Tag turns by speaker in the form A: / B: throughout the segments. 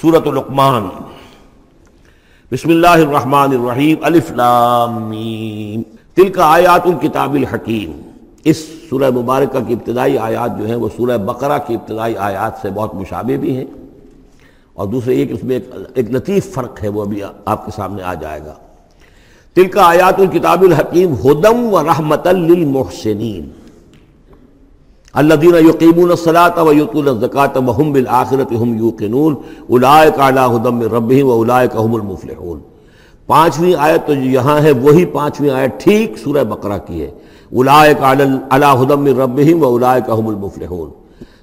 A: سورت القمان بسم اللہ الرحمن الرحیم. الف لام میم. تل کا آیات الکتاب الحکیم. اس سورہ مبارکہ کی ابتدائی آیات جو ہیں وہ سورہ بقرہ کی ابتدائی آیات سے بہت مشابہ بھی ہیں اور دوسرے یہ کہ اس میں ایک ایک لطیف فرق ہے وہ ابھی آپ کے سامنے آ جائے گا۔ تل کا آیات الکتاب الحکیم ہدم و رحمت للمحسنین۔ الذين يقيمون الصلاة ويؤتون الزكاة وهم بالآخرة هم يوقنون اولئك على هدى من ربهم واولئك هم المفلحون۔ پانچویں آیت تو یہاں ہے، وہی پانچویں آیت ٹھیک سورہ بقرہ کی ہے۔ اولئک علی هدى من ربهم واولئك هم المفلحون۔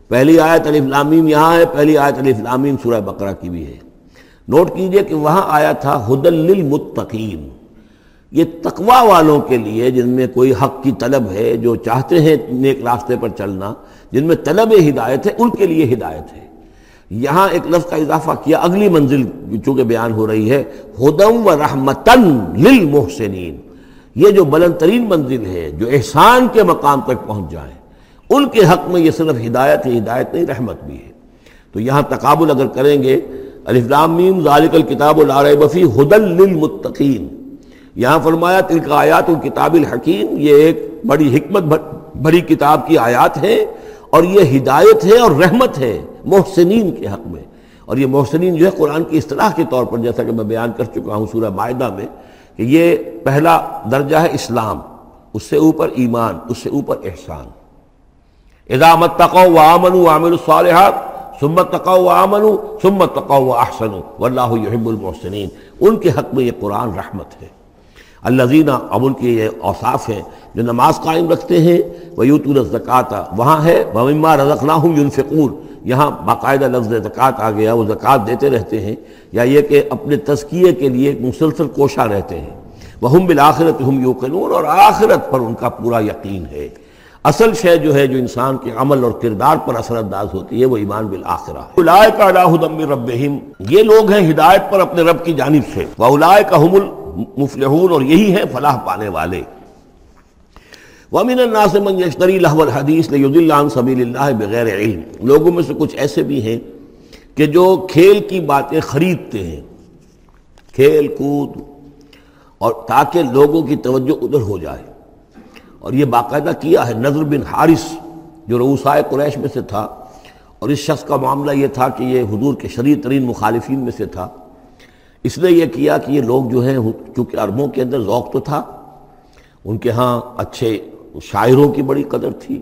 A: پہلی آیت الف لام میم یہاں ہے، پہلی آیت الف لام میم سورہ بقرہ کی بھی ہے۔ نوٹ کیجیے کہ وہاں آیا تھا هدى للمتقین۔ یہ تقوا والوں کے لیے جن میں کوئی حق کی طلب ہے، جو چاہتے ہیں نیک راستے پر چلنا، جن میں طلب ہدایت ہے، ان کے لیے ہدایت ہے۔ یہاں ایک لفظ کا اضافہ کیا، اگلی منزل چونکہ بیان ہو رہی ہے ہدم و رحمتن للمحسنین۔ یہ جو بلند ترین منزل ہے، جو احسان کے مقام تک پہنچ جائیں ان کے حق میں یہ صرف ہدایت ہے، ہدایت نہیں، رحمت بھی ہے۔ تو یہاں تقابل اگر کریں گے میم، ذالک الکتاب العرب فی ہدل للمتقین۔ یہاں فرمایا تل کا آیات الکتاب الحکیم، یہ ایک بڑی حکمت بڑی کتاب کی آیات ہے اور یہ ہدایت ہے اور رحمت ہے محسنین کے حق میں۔ اور یہ محسنین جو ہے قرآن کی اصطلاح کے طور پر جیسا کہ میں بیان کر چکا ہوں سورہ معاہدہ میں کہ یہ پہلا درجہ ہے اسلام، اس سے اوپر ایمان، اس سے اوپر احسان۔ ادامت تقو و آمن و عامر الصالحات سمت تقو و آمن سمت تقو و احسن و اللہ یحب المحسنین۔ ان کے حق میں یہ قرآن رحمت ہے۔ الزینہ اب ان کے یہ اوصاف ہیں جو نماز قائم رکھتے ہیں وہ یوت الزکات وہاں ہے مما رضقنا ہوں یونفقور یہاں باقاعدہ لفظ زکوٰۃ آ گیا، وہ زکوٰۃ دیتے رہتے ہیں، یا یہ کہ اپنے تزکیے کے لیے مسلسل کوشاں رہتے ہیں۔ وہ ہم بالآخرت ہم یوقنون اور آخرت پر ان کا پورا یقین ہے۔ اصل شے جو ہے، جو انسان کے عمل اور کردار پر اثر انداز ہوتی ہے، وہ ایمان بالآخرہ ہے۔ کا رب یہ لوگ ہیں ہدایت پر اپنے رب کی جانب سے۔ وہ کا حمل مفلحون اور یہی ہے فلاح پانے والے۔ وَمِنَ النَّاسِ مَنْ يَشْتَرِي لَهْوَ الْحَدِيثِ لَيُضِلَّ عَنْ سَبِيلِ اللَّهِ بِغَيْرِ عِلْمِ۔ لوگوں میں سے کچھ ایسے بھی ہیں کہ جو کھیل کی باتیں خریدتے ہیں۔ کھیل کود اور تاکہ لوگوں کی توجہ ادھر ہو جائے۔ اور یہ باقاعدہ کیا ہے نظر بن حارث جو روسائے قریش میں سے تھا۔ اور اس شخص کا معاملہ یہ تھا کہ یہ حضور کے شریر ترین مخالفین میں سے تھا۔ اس نے یہ کیا کہ یہ لوگ جو ہیں، چونکہ عربوں کے اندر ذوق تو تھا، ان کے ہاں اچھے شاعروں کی بڑی قدر تھی۔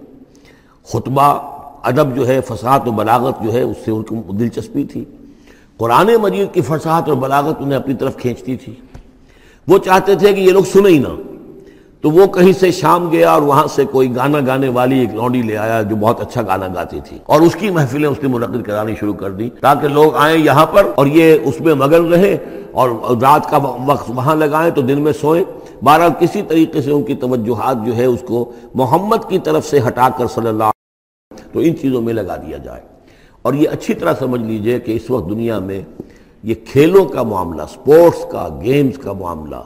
A: خطبہ، ادب جو ہے، فساد و بلاغت جو ہے، اس سے ان کو دلچسپی تھی۔ قرآن مجید کی فساد اور بلاغت انہیں اپنی طرف کھینچتی تھی۔ وہ چاہتے تھے کہ یہ لوگ سنیں ہی نہ۔ تو وہ کہیں سے شام گیا اور وہاں سے کوئی گانا گانے والی ایک لونڈی لے آیا جو بہت اچھا گانا گاتی تھی اور اس کی محفلیں اس نے منعقد کرانی شروع کر دی تاکہ لوگ آئیں یہاں پر اور یہ اس میں مگن رہے اور رات کا وقت وہاں لگائیں تو دن میں سوئیں۔ بہرحال کسی طریقے سے ان کی توجہات جو ہے اس کو محمد کی طرف سے ہٹا کر صلی اللہ علیہ تو ان چیزوں میں لگا دیا جائے۔ اور یہ اچھی طرح سمجھ لیجیے کہ اس وقت دنیا میں یہ کھیلوں کا معاملہ، سپورٹس کا، گیمز کا معاملہ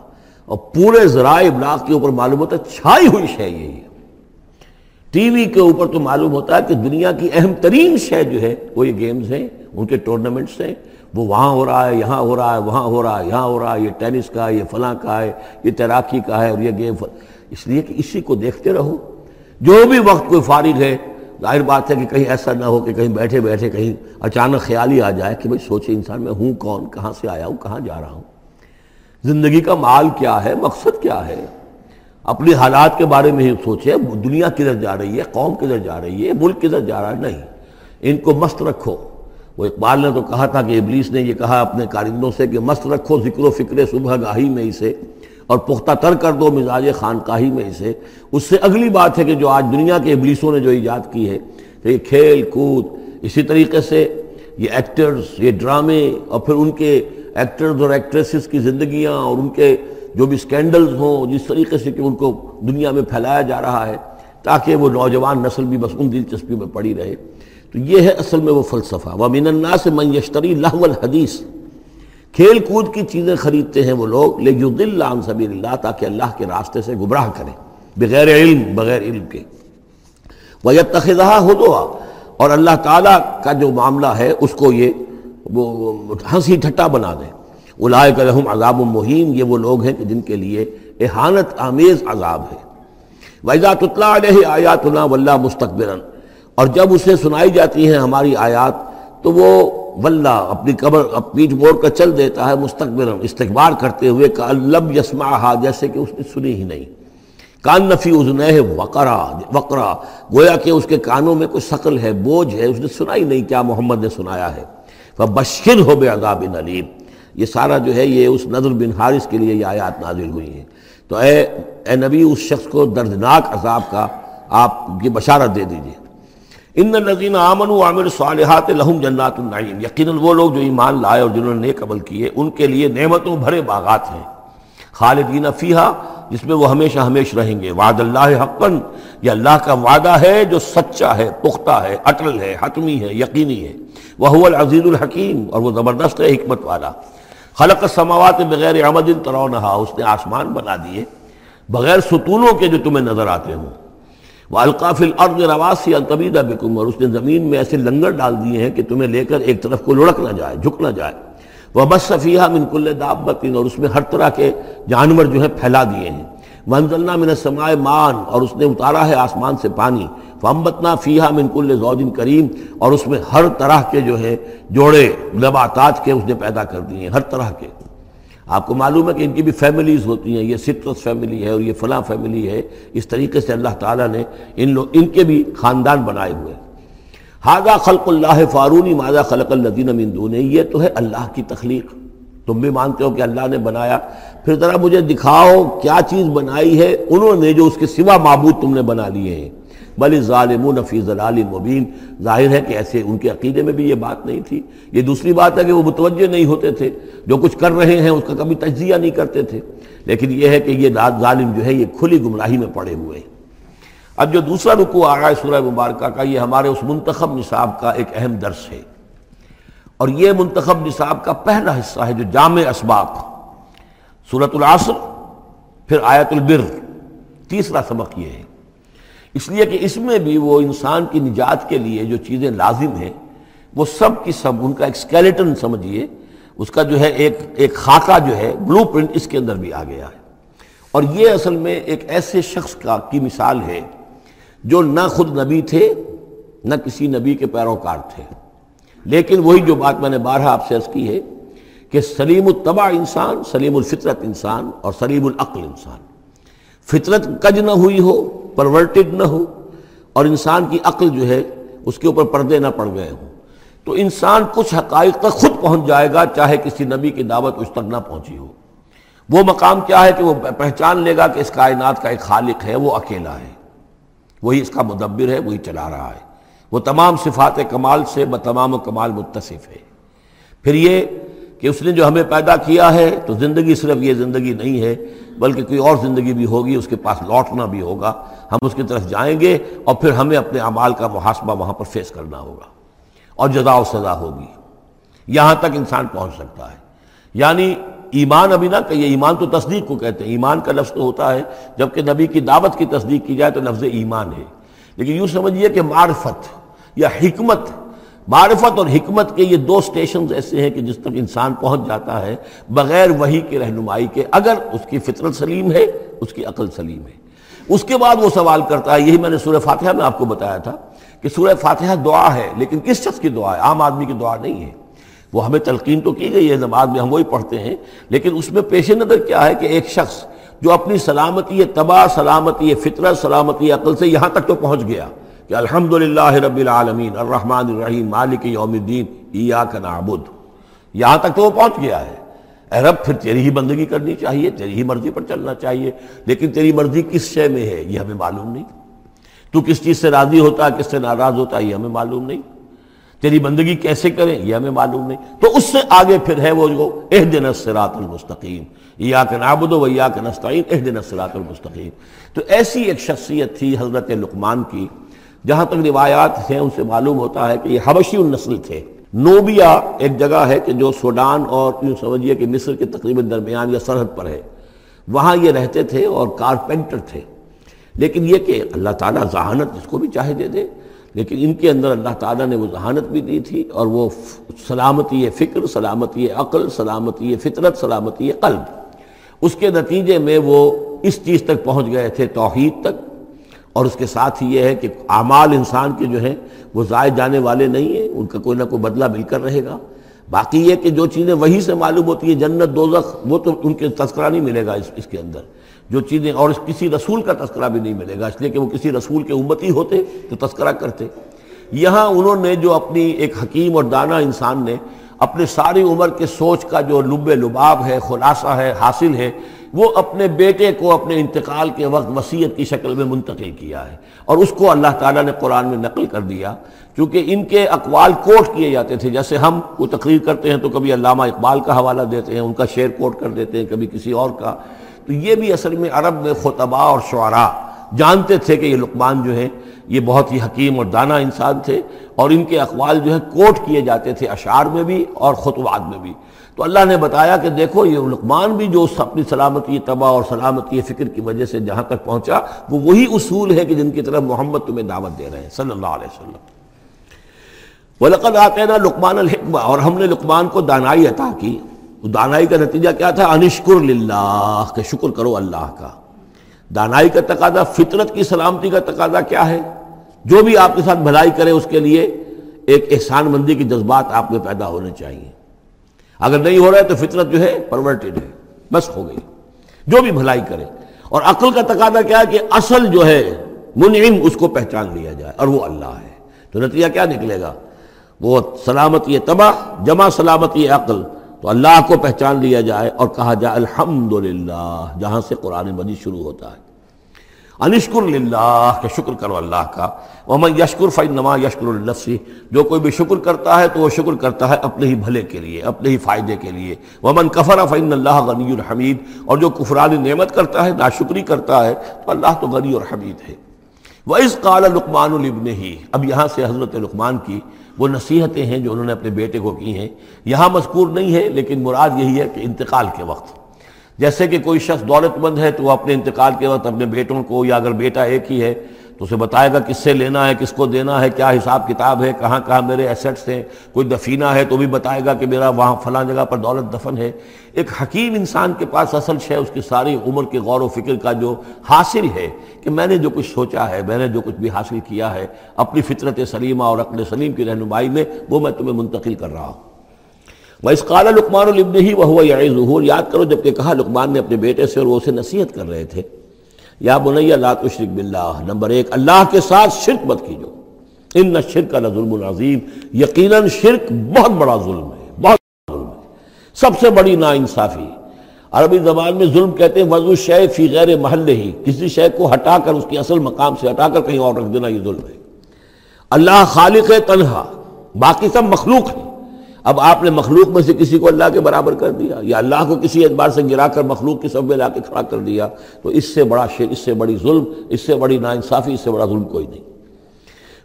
A: اور پورے ذرائع ابلاغ کے اوپر معلوم ہوتا ہے، چھائی ہوئی شے یہی ہے۔ ٹی وی کے اوپر تو معلوم ہوتا ہے کہ دنیا کی اہم ترین شے جو ہے، وہ یہ گیمز ہیں، ان کے ٹورنامنٹس ہیں۔ وہ وہاں ہو رہا ہے، یہاں ہو رہا ہے، وہاں ہو رہا ہے، یہاں ہو رہا ہے، یہ ٹینس کا ہے، یہ فلاں کا ہے، یہ تیراکی کا ہے اور یہ گیم اس لیے کہ اسی کو دیکھتے رہو۔ جو بھی وقت کوئی فارغ ہے، ظاہر بات ہے کہ کہیں ایسا نہ ہو کہ کہیں بیٹھے بیٹھے کہیں اچانک خیال ہی آ جائے کہ بھائی سوچے انسان، میں ہوں کون، کہاں سے آیا ہوں، کہاں جا رہا ہوں؟ زندگی کا مال کیا ہے، مقصد کیا ہے؟ اپنی حالات کے بارے میں ہی سوچے دنیا کدھر جا رہی ہے، قوم کدھر جا رہی ہے، ملک کدھر جا رہا ہے؟ نہیں۔ ان کو مست رکھو۔ وہ اقبال نے تو کہا تھا کہ ابلیس نے یہ کہا اپنے کارندوں سے کہ مست رکھو ذکر و فکر صبح گاہی میں اسے اور پختہ تر کر دو مزاج خانقاہی میں اسے۔ اس سے اگلی بات ہے کہ جو آج دنیا کے ابلیسوں نے جو ایجاد کی ہے کہ یہ کھیل کود، اسی طریقے سے یہ ایکٹرز، یہ ڈرامے اور پھر ان کے ایکٹرز اور ایکٹریسز کی زندگیاں اور ان کے جو بھی سکینڈلز ہوں، جس طریقے سے کہ ان کو دنیا میں پھیلایا جا رہا ہے، تاکہ وہ نوجوان نسل بھی بس ان دلچسپی میں پڑی رہے۔ تو یہ ہے اصل میں وہ فلسفہ۔ وہ مین الناس من یشتری لہو الحدیث کھیل کود کی چیزیں خریدتے ہیں وہ لوگ لیکن عن سبیل اللہ تاکہ اللہ کے راستے سے گمراہ کریں، بغیر علم بغیر علم کے۔ وہ یہ تخذہ ہو اور اللہ تعالیٰ کا جو معاملہ ہے، اس کو یہ وہ ہنسی ٹھٹا بنا دیں۔ الائے کرم عذاب المحین یہ وہ لوگ ہیں کہ جن کے لیے احانت آمیز عذاب ہے۔ ویزات اطلاع علیہ آیات اللہ ولہ مستقبرن اور جب اسے سنائی جاتی ہیں ہماری آیات، تو وہ ولہ اپنی قبر، پیٹ موڑ کر چل دیتا ہے مستقبل استقبال کرتے ہوئے کہ الب یسما جیسے کہ اس نے سنی ہی نہیں۔ کان نفی ازن ہے وقرا وقرا۔ گویا کہ اس کے کانوں میں کوئی شکل ہے، بوجھ ہے، اس نے سنا ہی نہیں، کیا محمد نے سنایا ہے۔ بشر ہو بے عذاب علیم یہ سارا جو ہے یہ اس نظر بن حارث کے لیے یہ آیات نازل ہوئی ہیں۔ تو اے اے نبی، اس شخص کو دردناک عذاب کا آپ کی بشارت دے دیجیے ان نظین امن و عامر صالحات لہم جنات النعیم۔ یقیناً وہ لوگ جو ایمان لائے اور جنہوں نے نیک عمل کیے، ان کے لیے نعمتوں بھرے باغات ہیں۔ خالدین فیہا، جس میں وہ ہمیشہ ہمیش رہیں گے۔ وعد اللہ حقن یہ اللہ کا وعدہ ہے جو سچا ہے، پختہ ہے، اٹل ہے، حتمی ہے، یقینی ہے۔ وہ العزیز الحکیم، اور وہ زبردست ہے، حکمت والا۔ خلق السماوات بغیر عمد ترونہا، اس نے آسمان بنا دیے۔ بغیر ستونوں کے جو تمہیں نظر آتے ہوں۔ وہ القاف الارض رواسی الطبیدہ بکم اور اس نے زمین میں ایسے لنگر ڈال دیے ہیں کہ تمہیں لے کر ایک طرف کو لڑک نہ جائے، جھک نہ جائے۔ وہ بس صفیہ من کل دابتن اور اس میں ہر طرح کے جانور جو ہیں پھیلا دیے ہیں۔ منزلنا من السماء مان اور اس نے اتارا ہے آسمان سے پانی۔ فمبتنا فیہا من کل زوجن کریم اور اس میں ہر طرح کے جو ہے جوڑے، نباتات کے اس نے پیدا کر دیے ہیں، ہر طرح کے۔ آپ کو معلوم ہے کہ ان کی بھی فیملیز ہوتی ہیں، یہ سٹرس فیملی ہے اور یہ فلاں فیملی ہے۔ اس طریقے سے اللہ تعالیٰ نے ان لوگ ان کے بھی خاندان بنائے ہوئے ہاضا خلق اللہ فارونی ماضا خلق الدین امین یہ تو ہے اللہ کی تخلیق۔ تم بھی مانتے ہو کہ اللہ نے بنایا۔ پھر ذرا مجھے دکھاؤ کیا چیز بنائی ہے۔ انہوں نے جو اس کے سوا معبود تم نے بنا لیے ہیں۔ بل ظالمون فی ضلال مبین۔ ظاہر ہے کہ ایسے ان کے عقیدے میں بھی یہ بات نہیں تھی۔ یہ دوسری بات ہے کہ وہ متوجہ نہیں ہوتے تھے۔ جو کچھ کر رہے ہیں اس کا کبھی تجزیہ نہیں کرتے تھے۔ لیکن یہ ہے کہ یہ ظالم جو ہے، یہ کھلی گمراہی میں پڑے ہوئے ہیں۔ اب جو دوسرا رکو آ رہا ہے سورہ مبارکہ کا، یہ ہمارے اس منتخب نصاب کا ایک اہم درس ہے۔ اور یہ منتخب نصاب کا پہلا حصہ ہے جو جامع اسباب سورت العصر، پھر آیت البر، تیسرا سبق یہ ہے۔ اس لیے کہ اس میں بھی وہ انسان کی نجات کے لیے جو چیزیں لازم ہیں، وہ سب کی سب ان کا ایک سکیلیٹن سمجھیے، اس کا جو ہے ایک ایک خاکہ جو ہے بلو پرنٹ اس کے اندر بھی آ گیا ہے۔ اور یہ اصل میں ایک ایسے شخص کا کی مثال ہے جو نہ خود نبی تھے، نہ کسی نبی کے پیروکار تھے۔ لیکن وہی جو بات میں نے بارہ آپ سے عرض کی ہے کہ سلیم الطبع انسان، سلیم الفطرت انسان اور سلیم العقل انسان۔ فطرت کج نہ ہوئی ہو، پرورٹڈ نہ ہو، اور انسان کی عقل جو ہے، اس کے اوپر پردے نہ پڑ گئے ہوں۔ تو انسان کچھ حقائق تک خود پہنچ جائے گا، چاہے کسی نبی کی دعوت اس تک نہ پہنچی ہو۔ وہ مقام کیا ہے کہ وہ پہچان لے گا کہ اس کائنات کا ایک خالق ہے، وہ اکیلا ہے۔ وہی اس کا مدبر ہے، وہی چلا رہا ہے۔ وہ تمام صفات کمال سے بتمام و کمال متصف ہے۔ پھر یہ کہ اس نے جو ہمیں پیدا کیا ہے، تو زندگی صرف یہ زندگی نہیں ہے، بلکہ کوئی اور زندگی بھی ہوگی، اس کے پاس لوٹنا بھی ہوگا۔ ہم اس کی طرف جائیں گے اور پھر ہمیں اپنے اعمال کا محاسبہ وہاں پر فیس کرنا ہوگا۔ اور جزا و سزا ہوگی۔ یہاں تک انسان پہنچ سکتا ہے۔ یعنی ایمان ابھی نہ کہیے، ایمان تو تصدیق کو کہتے ہیں۔ ایمان کا لفظ تو ہوتا ہے، جبکہ نبی کی دعوت کی تصدیق کی جائے تو لفظ ایمان ہے۔ لیکن یوں سمجھیے کہ معرفت یا حکمت، معرفت اور حکمت کے یہ دو سٹیشنز ایسے ہیں کہ جس تک انسان پہنچ جاتا ہے، بغیر وہی کی رہنمائی کے، اگر اس کی فطرت سلیم ہے، اس کی عقل سلیم ہے۔ اس کے بعد وہ سوال کرتا ہے، یہی میں نے سورہ فاتحہ میں آپ کو بتایا تھا کہ سورہ فاتحہ دعا ہے، لیکن کس شخص کی دعا ہے؟ عام آدمی کی دعا نہیں ہے۔ وہ ہمیں تلقین تو کی گئی ہے، نماز میں ہم وہی پڑھتے ہیں، لیکن اس میں پیش نظر کیا ہے کہ ایک شخص جو اپنی سلامتی، تباہ سلامتی، فطرت سلامتی، عقل سے یہاں تک تو پہنچ گیا کہ الحمد رب العالمین، الرحمن الرحیم، مالک یوم الدین، ایاک نعبد۔ یہاں تک تو وہ پہنچ گیا ہے۔ اے رب، پھر تیری ہی بندگی کرنی چاہیے، تیری ہی مرضی پر چلنا چاہیے، لیکن تیری مرضی کس شے میں ہے، یہ ہمیں معلوم نہیں۔ تو کس چیز سے راضی ہوتا ہے کس سے ناراض ہوتا ہے یہ ہمیں معلوم نہیں۔ تیری بندگی کیسے کریں؟ یہ ہمیں معلوم نہیں۔ تو اس سے آگے پھر ہے وہ جو اہ دن الصراط المستقیم۔ یا کہ و یا کہ نستعین اہ دن الصراط المستقیم۔ تو ایسی ایک شخصیت تھی حضرت لقمان کی، جہاں تک روایات ہیں، ان سے معلوم ہوتا ہے کہ یہ حبشی النسل تھے۔ نوبیا ایک جگہ ہے کہ جو سوڈان اور یوں سمجھیے کہ مصر کے تقریباً درمیان یا سرحد پر ہے۔ وہاں یہ رہتے تھے اور کارپینٹر تھے۔ لیکن یہ کہ اللہ تعالیٰ ذہانت جس کو بھی چاہے دے دے۔ لیکن ان کے اندر اللہ تعالیٰ نے وہ ذہانت بھی دی تھی اور وہ سلامتی فکر، سلامتی عقل، سلامتی فطرت، سلامتی قلب۔ اس کے نتیجے میں وہ اس چیز تک پہنچ گئے تھے، توحید تک۔ اور اس کے ساتھ ہی یہ ہے کہ اعمال انسان کے جو ہیں وہ ضائع جانے والے نہیں ہیں، ان کا کوئی نہ کوئی بدلہ مل کر رہے گا۔ باقی یہ کہ جو چیزیں وہی سے معلوم ہوتی ہیں، جنت، دوزخ، وہ تو ان کے تذکرہ نہیں ملے گا اس اس کے اندر۔ جو چیزیں اور کسی رسول کا تذکرہ بھی نہیں ملے گا، اس لیے کہ وہ کسی رسول کے امتی ہوتے تو تذکرہ کرتے۔ یہاں انہوں نے جو اپنی ایک حکیم اور دانہ انسان نے اپنے ساری عمر کے سوچ کا جو لب لباب ہے، خلاصہ ہے، حاصل ہے، وہ اپنے بیٹے کو اپنے انتقال کے وقت وسیعت کی شکل میں منتقل کیا ہے۔ اور اس کو اللہ تعالیٰ نے قرآن میں نقل کر دیا کیونکہ ان کے اقوال کوٹ کیے جاتے تھے۔ جیسے ہم کو تقریر کرتے ہیں تو کبھی علامہ اقبال کا حوالہ دیتے ہیں، ان کا شعر کوٹ کر دیتے ہیں، کبھی کسی اور کا۔ تو یہ بھی اصل میں عرب میں خطبہ اور شعراء جانتے تھے کہ یہ لقمان جو ہے یہ بہت ہی حکیم اور دانہ انسان تھے اور ان کے اقوال جو ہے کوٹ کیے جاتے تھے اشعار میں بھی اور خطبات میں بھی۔ تو اللہ نے بتایا کہ دیکھو، یہ لقمان بھی جو اپنی سلامتی تباہ اور سلامتی فکر کی وجہ سے جہاں تک پہنچا، وہ وہی اصول ہے کہ جن کی طرف محمد تمہیں دعوت دے رہے ہیں، صلی اللہ علیہ وسلم۔ وَلَقَدْ آتَيْنَا لُقْمَانَ الْحِكْمَةَ اور ہم نے لقمان کو دانائی عطا کی۔ دانائی کا نتیجہ کیا تھا؟ انشکر للہ، کہ شکر کرو اللہ کا۔ دانائی کا تقاضا فطرت کی سلامتی کا تقاضا کیا ہے؟ جو بھی آپ کے ساتھ بھلائی کرے اس کے لیے ایک احسان مندی کی جذبات آپ میں پیدا ہونے چاہیے۔ اگر نہیں ہو رہا ہے تو فطرت جو ہے پرورٹڈ ہے، بس ہو گئی۔ جو بھی بھلائی کرے۔ اور عقل کا تقاضا کیا ہے کہ اصل جو ہے، منعم اس کو پہچان لیا جائے اور وہ اللہ ہے۔ تو نتیجہ کیا نکلے گا؟ وہ سلامتی تباہ، جمع سلامتی عقل۔ تو اللہ کو پہچان لیا جائے اور کہا جائے الحمدللہ، جہاں سے قرآن مجید شروع ہوتا ہے۔ انشکر للہ، کہ شکر کرو اللہ کا۔ ومن یشکر فنما یشکر النفسی جو کوئی بھی شکر کرتا ہے تو وہ شکر کرتا ہے اپنے ہی بھلے کے لیے، اپنے ہی فائدے کے لیے۔ ومن کفر فن اللہ غنی الحمید، اور جو کفران نعمت کرتا ہے، ناشکری کرتا ہے، تو اللہ تو غنی اور حمید ہے۔ وہ اس قال لقمان البن ہی اب یہاں سے حضرت لقمان کی وہ نصیحتیں ہیں جو انہوں نے اپنے بیٹے کو کی ہیں۔ یہاں مذکور نہیں ہے، لیکن مراد یہی ہے کہ انتقال کے وقت۔ جیسے کہ کوئی شخص دولت مند ہے تو وہ اپنے انتقال کے وقت اپنے بیٹوں کو یا اگر بیٹا ایک ہی ہے تو اسے بتائے گا کس سے لینا ہے، کس کو دینا ہے، کیا حساب کتاب ہے، کہاں کہاں میرے ایسٹس ہیں، کوئی دفینہ ہے تو بھی بتائے گا کہ میرا وہاں فلاں جگہ پر دولت دفن ہے۔ ایک حکیم انسان کے پاس اصل شے اس کی ساری عمر کے غور و فکر کا جو حاصل ہے کہ میں نے جو کچھ سوچا ہے، میں نے جو کچھ بھی حاصل کیا ہے، اپنی فطرت سلیمہ اور عقل سلیم کی رہنمائی میں وہ میں تمہیں منتقل کر رہا ہوں۔ وہ اس قال لقمان البن ہی وہ ہوا ظہور یاد کرو جبکہ کہا لقمان نے اپنے بیٹے سے اور وہ اسے نصیحت کر رہے تھے۔ یا بنیا لا تشرک باللہ۔ نمبر ایک، اللہ کے ساتھ شرک مت کیجو۔ ان شرک کا ظلم العظیم یقیناً شرک بہت بڑا ظلم ہے، بہت بڑا ظلم ہے۔ سب سے بڑی نا انصافی عربی زبان میں ظلم کہتے ہیں، وضو شے فی غیر محل ہی۔ کسی شے کو ہٹا کر، اس کے اصل مقام سے ہٹا کر کہیں اور رکھ دینا یہ ظلم ہے۔ اللہ خالق تنہا، باقی سب مخلوق ہیں۔ اب آپ نے مخلوق میں سے کسی کو اللہ کے برابر کر دیا یا اللہ کو کسی اعتبار سے گرا کر مخلوق کی سب میں لا کے کھڑا کر دیا، تو اس سے بڑا شیر اس سے بڑی ظلم، اس سے بڑی ناانصافی، اس سے بڑا ظلم کوئی نہیں۔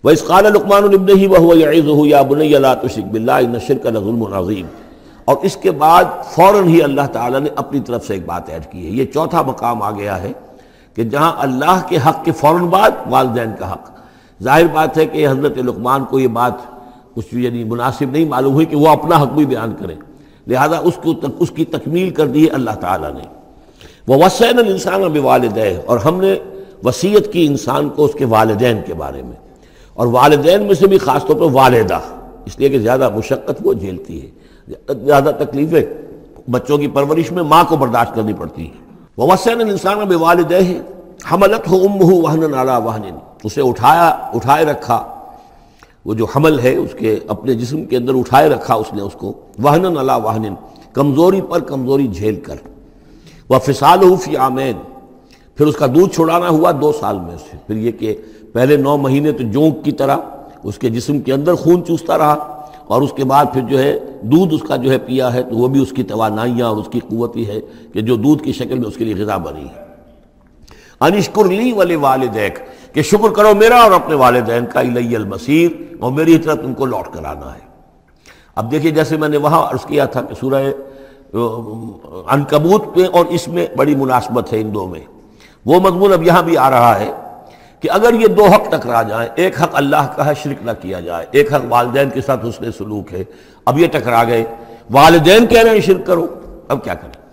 A: وہ اس قال لقمان البن ہی وہ یا بنی اللہ تشک بلّہ نشر کا ظلم و نظیم اور اس کے بعد فوراً ہی اللہ تعالیٰ نے اپنی طرف سے ایک بات ایڈ کی ہے۔ یہ چوتھا مقام آ گیا ہے کہ جہاں اللہ کے حق کے فوراً بعد والدین کا حق۔ ظاہر بات ہے کہ حضرت لقمان کو یہ بات کچھ یعنی مناسب نہیں، معلوم ہوئی کہ وہ اپنا حق بھی بیان کریں لہذا اس کو اس کی تکمیل کر دی ہے اللہ تعالیٰ نے۔ وہ وسین الانسان اب والدین اور ہم نے وسیعت کی انسان کو اس کے والدین کے بارے میں۔ اور والدین میں سے بھی خاص طور پر والدہ، اس لیے کہ زیادہ مشقت وہ جھیلتی ہے۔ زیادہ تکلیفیں بچوں کی پرورش میں ماں کو برداشت کرنی پڑتی ہے وہ وسین الانسان اب والدہ حملت ہو ام ہو وہن نالا وہن اسے اٹھایا، اٹھائے رکھا۔ وہ جو حمل ہے اس کے اپنے جسم کے اندر اٹھائے رکھا اس نے اس کو وہن اللہ وہن کمزوری پر کمزوری جھیل کر۔ وہ فسال ہو فی آمین پھر اس کا دودھ چھڑانا ہوا دو سال میں سے۔ پھر یہ کہ پہلے نو مہینے تو جونک کی طرح اس کے جسم کے اندر خون چوستا رہا، اور اس کے بعد پھر جو ہے دودھ اس کا جو ہے پیا ہے تو وہ بھی اس کی توانائیاں اور اس کی قوتی ہے کہ جو دودھ کی شکل میں اس کے لیے غذا بنی ہے۔ انشکر لی والے والدیک کہ شکر کرو میرا اور اپنے والدین کا، الی المسیر اور میری طرف ان کو لوٹ کر آنا ہے۔ اب دیکھیے، جیسے میں نے وہاں عرض کیا تھا کہ سورہ انکبوت میں اور اس میں بڑی مناسبت ہے ان دو میں۔ وہ مضمون اب یہاں بھی آ رہا ہے کہ اگر یہ دو حق ٹکرا جائیں، ایک حق اللہ کا ہے، شرک نہ کیا جائے، ایک حق والدین کے ساتھ حسن سلوک ہے۔ اب یہ ٹکرا گئے۔ والدین کہہ رہے ہیں شرک کرو، اب کیا کریں؟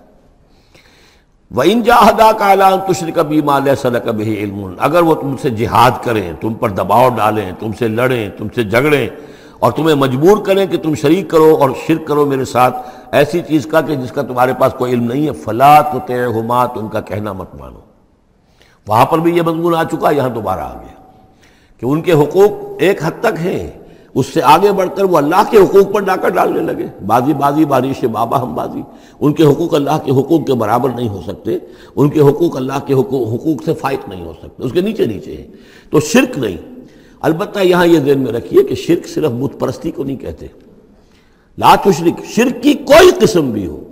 A: وہ ان جاہدا کا اعلان تشر کبھی مال صدق کبھی علم۔ اگر وہ تم سے جہاد کریں، تم پر دباؤ ڈالیں، تم سے لڑیں، تم سے جھگڑیں اور تمہیں مجبور کریں کہ تم شریک کرو اور شرک کرو میرے ساتھ، ایسی چیز کا کہ جس کا تمہارے پاس کوئی علم نہیں ہے، فلا تو طے ہما ان کا کہنا مت مانو۔ وہاں پر بھی یہ مضمون آ چکا، یہاں دوبارہ آ گیا کہ ان کے حقوق ایک حد تک ہیں۔ اس سے آگے بڑھ کر وہ اللہ کے حقوق پر ڈاکہ ڈالنے لگے۔ بازی بازی، بارش بابا ہم بازی۔ ان کے حقوق اللہ کے حقوق کے برابر نہیں ہو سکتے۔ ان کے حقوق اللہ کے حقوق سے فائق نہیں ہو سکتے۔ اس کے نیچے نیچے ہیں۔ تو شرک نہیں۔ البتہ یہاں یہ ذہن میں رکھیے کہ شرک صرف بت پرستی کو نہیں کہتے۔ لا تشرک، شرک کی کوئی قسم بھی ہو۔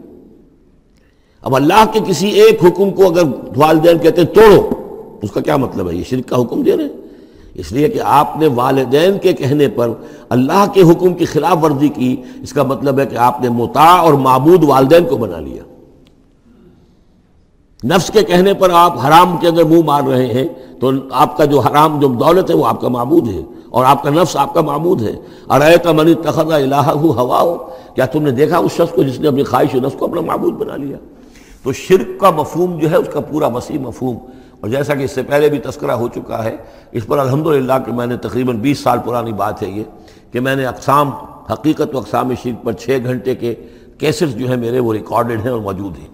A: اب اللہ کے کسی ایک حکم کو اگر والدین کہتے ہیں توڑو، اس کا کیا مطلب ہے؟ یہ شرک کا حکم دے رہے ہیں۔ اس لیے کہ آپ نے والدین کے کہنے پر اللہ کے حکم کی خلاف ورزی کی، اس کا مطلب ہے کہ آپ نے متا اور معبود والدین کو بنا لیا۔ نفس کے کہنے پر آپ حرام کے اندر منہ مار رہے ہیں، تو آپ کا جو حرام جو دولت ہے وہ آپ کا معبود ہے، اور آپ کا نفس آپ کا معبود ہے۔ ارے کا منی تخذہ الہ ہوا ہو کیا تم نے دیکھا اس شخص کو جس نے اپنی خواہش و نفس کو اپنا معبود بنا لیا؟ تو شرک کا مفہوم جو ہے، اس کا پورا وسیع مفہوم۔ اور جیسا کہ اس سے پہلے بھی تذکرہ ہو چکا ہے، اس پر الحمدللہ کہ میں نے تقریباً بیس سال پرانی بات ہے یہ، کہ میں نے اقسام، حقیقت و اقسام شرک پر چھ گھنٹے کے کیسز جو ہیں میرے وہ ریکارڈڈ ہیں اور موجود ہیں۔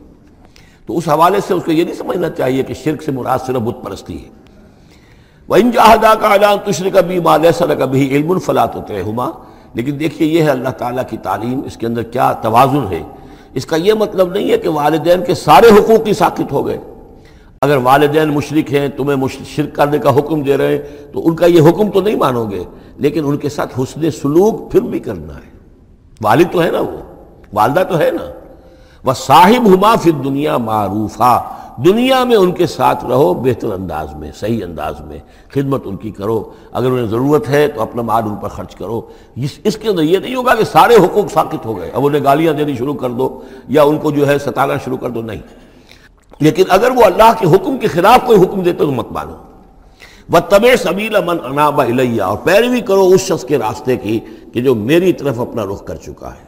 A: تو اس حوالے سے اس کو یہ نہیں سمجھنا چاہیے کہ شرک سے مراد صرف بت پرستی ہے۔ وہ ان جہادا کا اعلان تشر کبھی مال سر کبھی علم الفلاط ہوتے ہما لیکن دیکھیے، یہ ہے اللہ تعالیٰ کی تعلیم، اس کے اندر کیا توازن ہے۔ اس کا یہ مطلب نہیں ہے کہ والدین کے سارے حقوق ہی ساکت ہو گئے۔ اگر والدین مشرق ہیں، تمہیں شرک کرنے کا حکم دے رہے ہیں، تو ان کا یہ حکم تو نہیں مانو گے، لیکن ان کے ساتھ حسن سلوک پھر بھی کرنا ہے۔ والد تو ہے نا وہ، والدہ تو ہے نا۔ وہ صاحب ہما پھر دنیا معروف دنیا میں ان کے ساتھ رہو بہتر انداز میں، صحیح انداز میں، خدمت ان کی کرو۔ اگر انہیں ضرورت ہے تو اپنا مال ان پر خرچ کرو۔ اس کے اندر یہ نہیں ہوگا کہ سارے حقوق ساکت ہو گئے، اب انہیں گالیاں دینی شروع کر دو، یا ان کو جو ہے ستانا شروع کر دو، نہیں۔ لیکن اگر وہ اللہ کے حکم کے خلاف کوئی حکم دیتے تو مت مانو۔ وہ طب سبیلا من انابا الیہ اور پیروی کرو اس شخص کے راستے کی کہ جو میری طرف اپنا رخ کر چکا ہے۔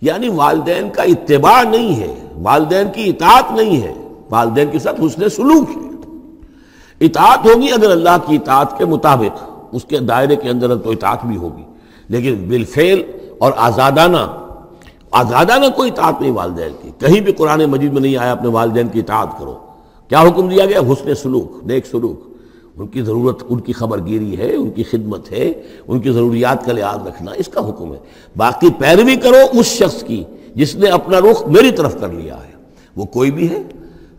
A: یعنی والدین کا اتباع نہیں ہے، والدین کی اطاعت نہیں ہے۔ والدین کے ساتھ حسن سلوک ہے۔ اطاعت ہوگی اگر اللہ کی اطاعت کے مطابق اس کے دائرے کے اندر تو اطاعت بھی ہوگی۔ لیکن بالفعل اور آزادانہ آزادانہ کوئی اطاعت نہیں والدین کی۔ کہیں بھی قرآن مجید میں نہیں آیا اپنے والدین کی اطاعت کرو۔ کیا حکم دیا گیا؟ حسن سلوک، نیک سلوک۔ ان کی ضرورت، ان کی خبر گیری ہے، ان کی خدمت ہے، ان کی ضروریات کا لحاظ رکھنا اس کا حکم ہے۔ باقی پیروی کرو اس شخص کی جس نے اپنا رخ میری طرف کر لیا ہے۔ وہ کوئی بھی ہے۔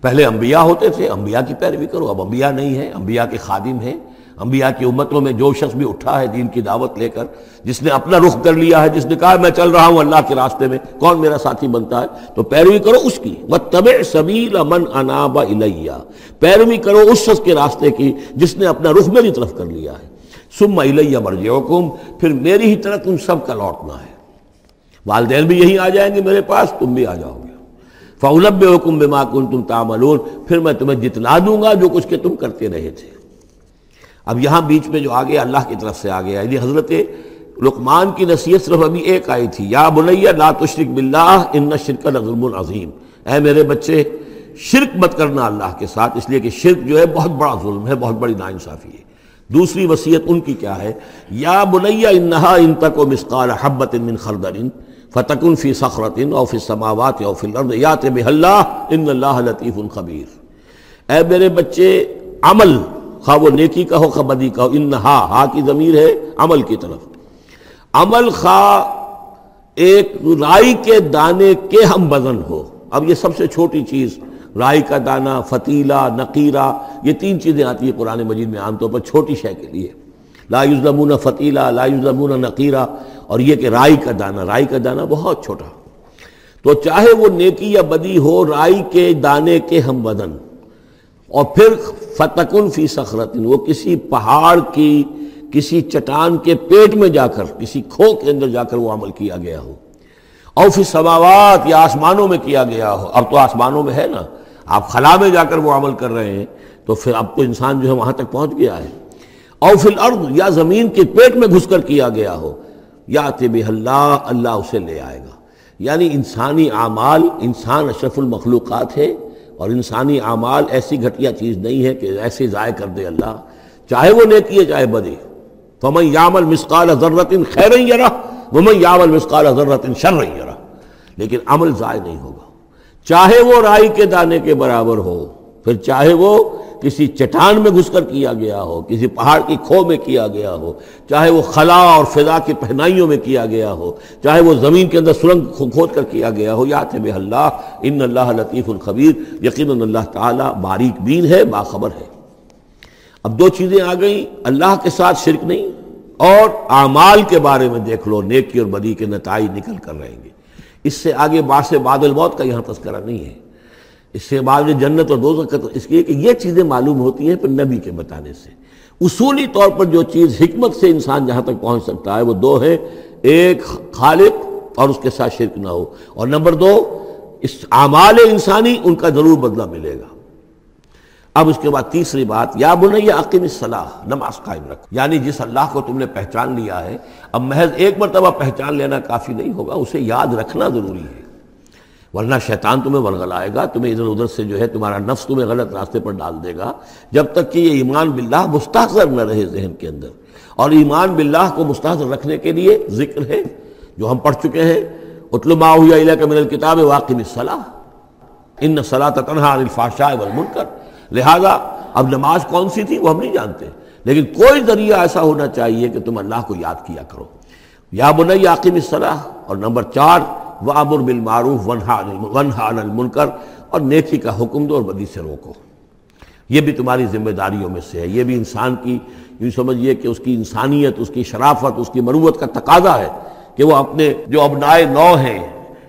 A: پہلے انبیاء ہوتے تھے، انبیاء کی پیروی کرو۔ اب انبیاء نہیں ہے انبیاء کے خادم ہیں۔ انبیاء کی امتوں میں جو شخص بھی اٹھا ہے دین کی دعوت لے کر، جس نے اپنا رخ کر لیا ہے، جس نے کہا میں چل رہا ہوں اللہ کے راستے میں، کون میرا ساتھی بنتا ہے؟ تو پیروی کرو اس کی۔ وہ طب سبیل امن انابا الیہ پیروی کرو اس شخص کے راستے کی جس نے اپنا رخ میری طرف کر لیا ہے۔ سم الیہ مرج حکم پھر میری ہی طرح تم سب کا لوٹنا ہے۔ والدین بھی یہی آ جائیں گے میرے پاس، تم بھی آ جاؤ گے۔ فولب حکم بے کن تم تاملون پھر میں تمہیں جتنا دوں گا جو کچھ کہ تم کرتے رہے تھے۔ اب یہاں بیچ میں جو آگے اللہ کی طرف سے آ گیا یعنی حضرت لقمان کی نصیحت صرف ابھی ایک آئی تھی، یا بنیا لا تشرک باللہ ان شرک ظلم العظیم اے میرے بچے، شرک مت کرنا اللہ کے ساتھ، اس لیے کہ شرک جو ہے بہت بڑا ظلم ہے، بہت بڑی ناانصافی ہے۔ دوسری وصیت ان کی کیا ہے؟ یا بنیا انہا ان تک و مسقال حبت من خردر فتکن فی سخرت او فی السماوات او فی الارض یات بہلہ ان اللہ لطیف خبیر۔ اے میرے بچے، عمل خواہ وہ نیکی کا ہو خواہ بدی کا ہو انہا، ہا کی ضمیر ہے عمل کی طرف۔ عمل خواہ ایک رائی کے دانے کے ہم وزن ہو۔ اب یہ سب سے چھوٹی چیز، رائی کا دانہ، فتیلہ، نقیرہ، یہ تین چیزیں آتی ہیں قرآن مجید میں عام طور پر چھوٹی شے کے لیے۔ لا یوزمون فتیلہ، لا یوزمون نقیرہ، اور یہ کہ رائی کا دانہ، رائی کا دانہ بہت چھوٹا۔ تو چاہے وہ نیکی یا بدی ہو، رائی کے دانے کے ہم وزن۔ اور پھر فتقن فی سخرتن وہ کسی پہاڑ کی، کسی چٹان کے پیٹ میں جا کر، کسی کھو کے اندر جا کر وہ عمل کیا گیا ہو۔ اور پھر سماوات یا آسمانوں میں کیا گیا ہو۔ اب تو آسمانوں میں ہے نا۔ آپ خلا میں جا کر وہ عمل کر رہے ہیں، تو پھر اب تو انسان جو ہے وہاں تک پہنچ گیا ہے۔ اور فی الارض، یا زمین کے پیٹ میں گھس کر کیا گیا ہو۔ یا طب اللہ اللہ اسے لے آئے گا۔ یعنی انسانی اعمال، انسان اشرف المخلوقات ہے۔ اور انسانی اعمال ایسی گھٹیا چیز نہیں ہے کہ ایسے ضائع کر دے اللہ۔ چاہے وہ نیکی ہے، چاہے بدی۔ فمن یامل مسقال ضرورت خیر یرا ومن یامل مسقال ضرورت شر یرا لیکن عمل ضائع نہیں ہوگا۔ چاہے وہ رائی کے دانے کے برابر ہو، پھر چاہے وہ کسی چٹان میں گھس کر کیا گیا ہو، کسی پہاڑ کی کھو میں کیا گیا ہو، چاہے وہ خلا اور فضا کی پہنائیوں میں کیا گیا ہو، چاہے وہ زمین کے اندر سرنگ کھود کر کیا گیا ہو، یا بے اللہ، ان اللہ لطیف الخبیر یقین اللہ تعالیٰ باریک بین ہے، باخبر ہے۔ اب دو چیزیں آ گئیں، اللہ کے ساتھ شرک نہیں، اور اعمال کے بارے میں دیکھ لو، نیکی اور بدی کے نتائج نکل کر رہیں گے۔ اس سے آگے باس بادل موت کا یہاں تذکرہ نہیں ہے۔ اس سے بعد جنت اور دوزخ کا اس لیے کہ یہ چیزیں معلوم ہوتی ہیں پھر نبی کے بتانے سے۔ اصولی طور پر جو چیز حکمت سے انسان جہاں تک پہنچ سکتا ہے وہ دو ہے ایک خالق اور اس کے ساتھ شرک نہ ہو۔ اور نمبر دو، اس اعمال انسانی ان کا ضرور بدلہ ملے گا۔ اب اس کے بعد تیسری بات، یا بولے یا عقیم صلاح نماز قائم رکھ یعنی جس اللہ کو تم نے پہچان لیا ہے، اب محض ایک مرتبہ پہچان لینا کافی نہیں ہوگا، اسے یاد رکھنا ضروری ہے۔ ورنہ شیطان تمہیں ورغلائے گا، تمہیں ادھر ادھر سے جو ہے تمہارا نفس تمہیں غلط راستے پر ڈال دے گا، جب تک کہ یہ ایمان باللہ مستحضر نہ رہے ذہن کے اندر۔ اور ایمان باللہ کو مستحضر رکھنے کے لیے ذکر ہے، جو ہم پڑھ چکے ہیں اتلما ہوئی کا من الکتاب واقعی صلاح ان صلاح تنہا الفاشاء والمنکر۔ لہذا اب نماز کون سی تھی وہ ہم نہیں جانتے۔ لیکن کوئی ذریعہ ایسا ہونا چاہیے کہ تم اللہ کو یاد کیا کرو۔ یا بنائی عاقم صلاح اور نمبر چار وامر بالمعروف ونہا عن المنکر اور نیکی کا حکم دو اور بدی سے روکو۔ یہ بھی تمہاری ذمہ داریوں میں سے ہے۔ یہ بھی انسان کی یوں سمجھیے کہ اس کی انسانیت، اس کی شرافت، اس کی مروت کا تقاضا ہے کہ وہ اپنے جو ابنائے نو ہیں،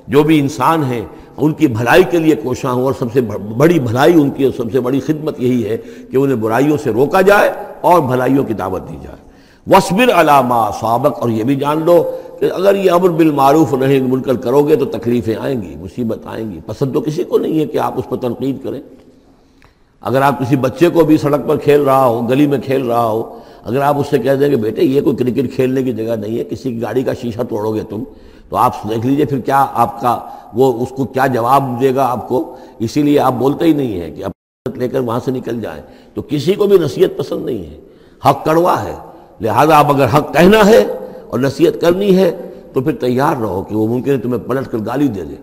A: جو بھی انسان ہیں، ان کی بھلائی کے لیے کوشاں ہوں اور سب سے بڑی بھلائی ان کی اور سب سے بڑی خدمت یہی ہے کہ انہیں برائیوں سے روکا جائے اور بھلائیوں کی دعوت دی جائے۔ وصبر علامہ سابق اور یہ بھی جان لو کہ اگر یہ امر بالمعروف نہیں منکر کرو گے تو تکلیفیں آئیں گی، مصیبت آئیں گی۔ پسند تو کسی کو نہیں ہے کہ آپ اس پر تنقید کریں۔ اگر آپ کسی بچے کو بھی سڑک پر کھیل رہا ہو، گلی میں کھیل رہا ہو، اگر آپ اس سے کہہ دیں کہ بیٹے، یہ کوئی کرکٹ کھیلنے کی جگہ نہیں ہے، کسی کی گاڑی کا شیشہ توڑو گے تم، تو آپ دیکھ لیجیے پھر کیا آپ کا وہ اس کو کیا جواب دے گا آپ کو۔ اسی لیے آپ بولتے ہی نہیں ہیں کہ اب لے کر وہاں سے نکل جائیں۔ تو کسی کو بھی نصیحت پسند نہیں ہے۔ حق کڑوا ہے۔ لہذا آپ اگر حق کہنا ہے اور نصیحت کرنی ہے تو پھر تیار رہو کہ وہ ممکن ہے تمہیں پلٹ کر گالی دے دے۔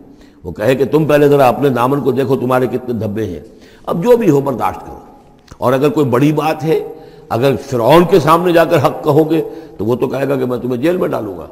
A: وہ کہے کہ تم پہلے ذرا اپنے دامن کو دیکھو، تمہارے کتنے دھبے ہیں۔ اب جو بھی ہو برداشت کرو۔ اور اگر کوئی بڑی بات ہے، اگر فرعون کے سامنے جا کر حق کہو گے، تو وہ تو کہے گا کہ میں تمہیں جیل میں ڈالوں گا۔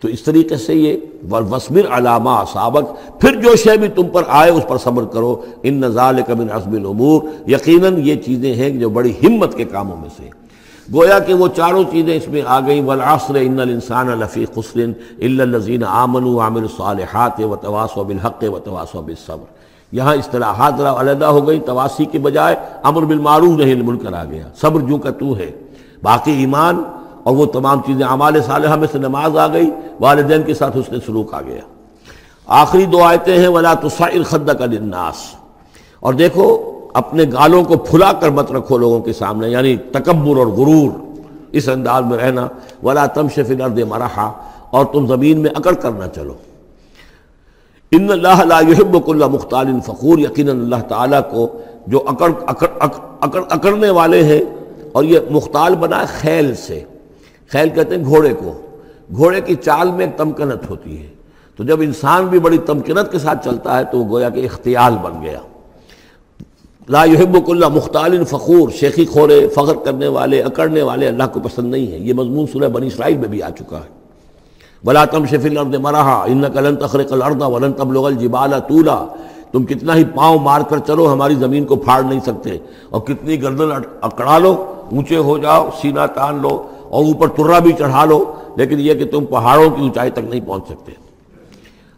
A: تو اس طریقے سے یہ وسبر علامہ سابق پھر جو شے بھی تم پر آئے، اس پر صبر کرو۔ ان نظال کبن عزم العمور یقیناً یہ چیزیں ہیں جو بڑی ہمت کے کاموں میں سے گویا کہ وہ چاروں چیزیں اس میں آ گئیں۔ والعصر، ان الانسان لفی خسر الا الذين امنوا وعملوا الصالحات وتواصوا بالحق وتواصوا بالصبر۔ یہاں اصطلاحات علیحدہ ہو گئی۔ تواسی کے بجائے امر بالمعروف نہیں منکر آ گیا۔ صبر جو کا تو ہے۔ باقی ایمان اور وہ تمام چیزیں اعمال صالحہ میں سے نماز آ گئی۔ والدین کے ساتھ اس نے سلوک آ گیا۔ آخری دو آیتیں ہیں۔ ولا تصائر خد کا للناس۔ اور دیکھو اپنے گالوں کو پھلا کر مت رکھو لوگوں کے سامنے یعنی تکبر اور غرور۔ اس انداز میں رہنا۔ ولا تم شف الارض مرحا۔ اور تم زمین میں اکڑ کر نہ چلو۔ ان اللہ لا يحب كل مختال فخور۔ یقینا اللہ تعالیٰ کو جو اکڑ اکڑ اکڑ اکڑنے والے ہیں، اور یہ مختال بنا خیل سے۔ خیل کہتے ہیں گھوڑے کو۔ گھوڑے کی چال میں ایک تمکنت ہوتی ہے۔ تو جب انسان بھی بڑی تمکنت کے ساتھ چلتا ہے تو وہ گویا کہ اختیال بن گیا۔ لا يحب اللہ مختال فخور، شیخی کھوڑے فخر کرنے والے، اکڑنے والے اللہ کو پسند نہیں ہے یہ مضمون سورہ بنی اسرائیل میں بھی آ چکا ہے۔ بلا تم شفی الارض مرحا ان کلن تخرق الارض ولن تبلغ الجبال طولا۔ تم کتنا ہی پاؤں مار کر چلو، ہماری زمین کو پھاڑ نہیں سکتے۔ اور کتنی گردن اکڑا لو، اونچے ہو جاؤ، سینہ تان لو اور اوپر ترا بھی چڑھا لو، لیکن یہ کہ تم پہاڑوں کی اونچائی تک نہیں پہنچ سکتے۔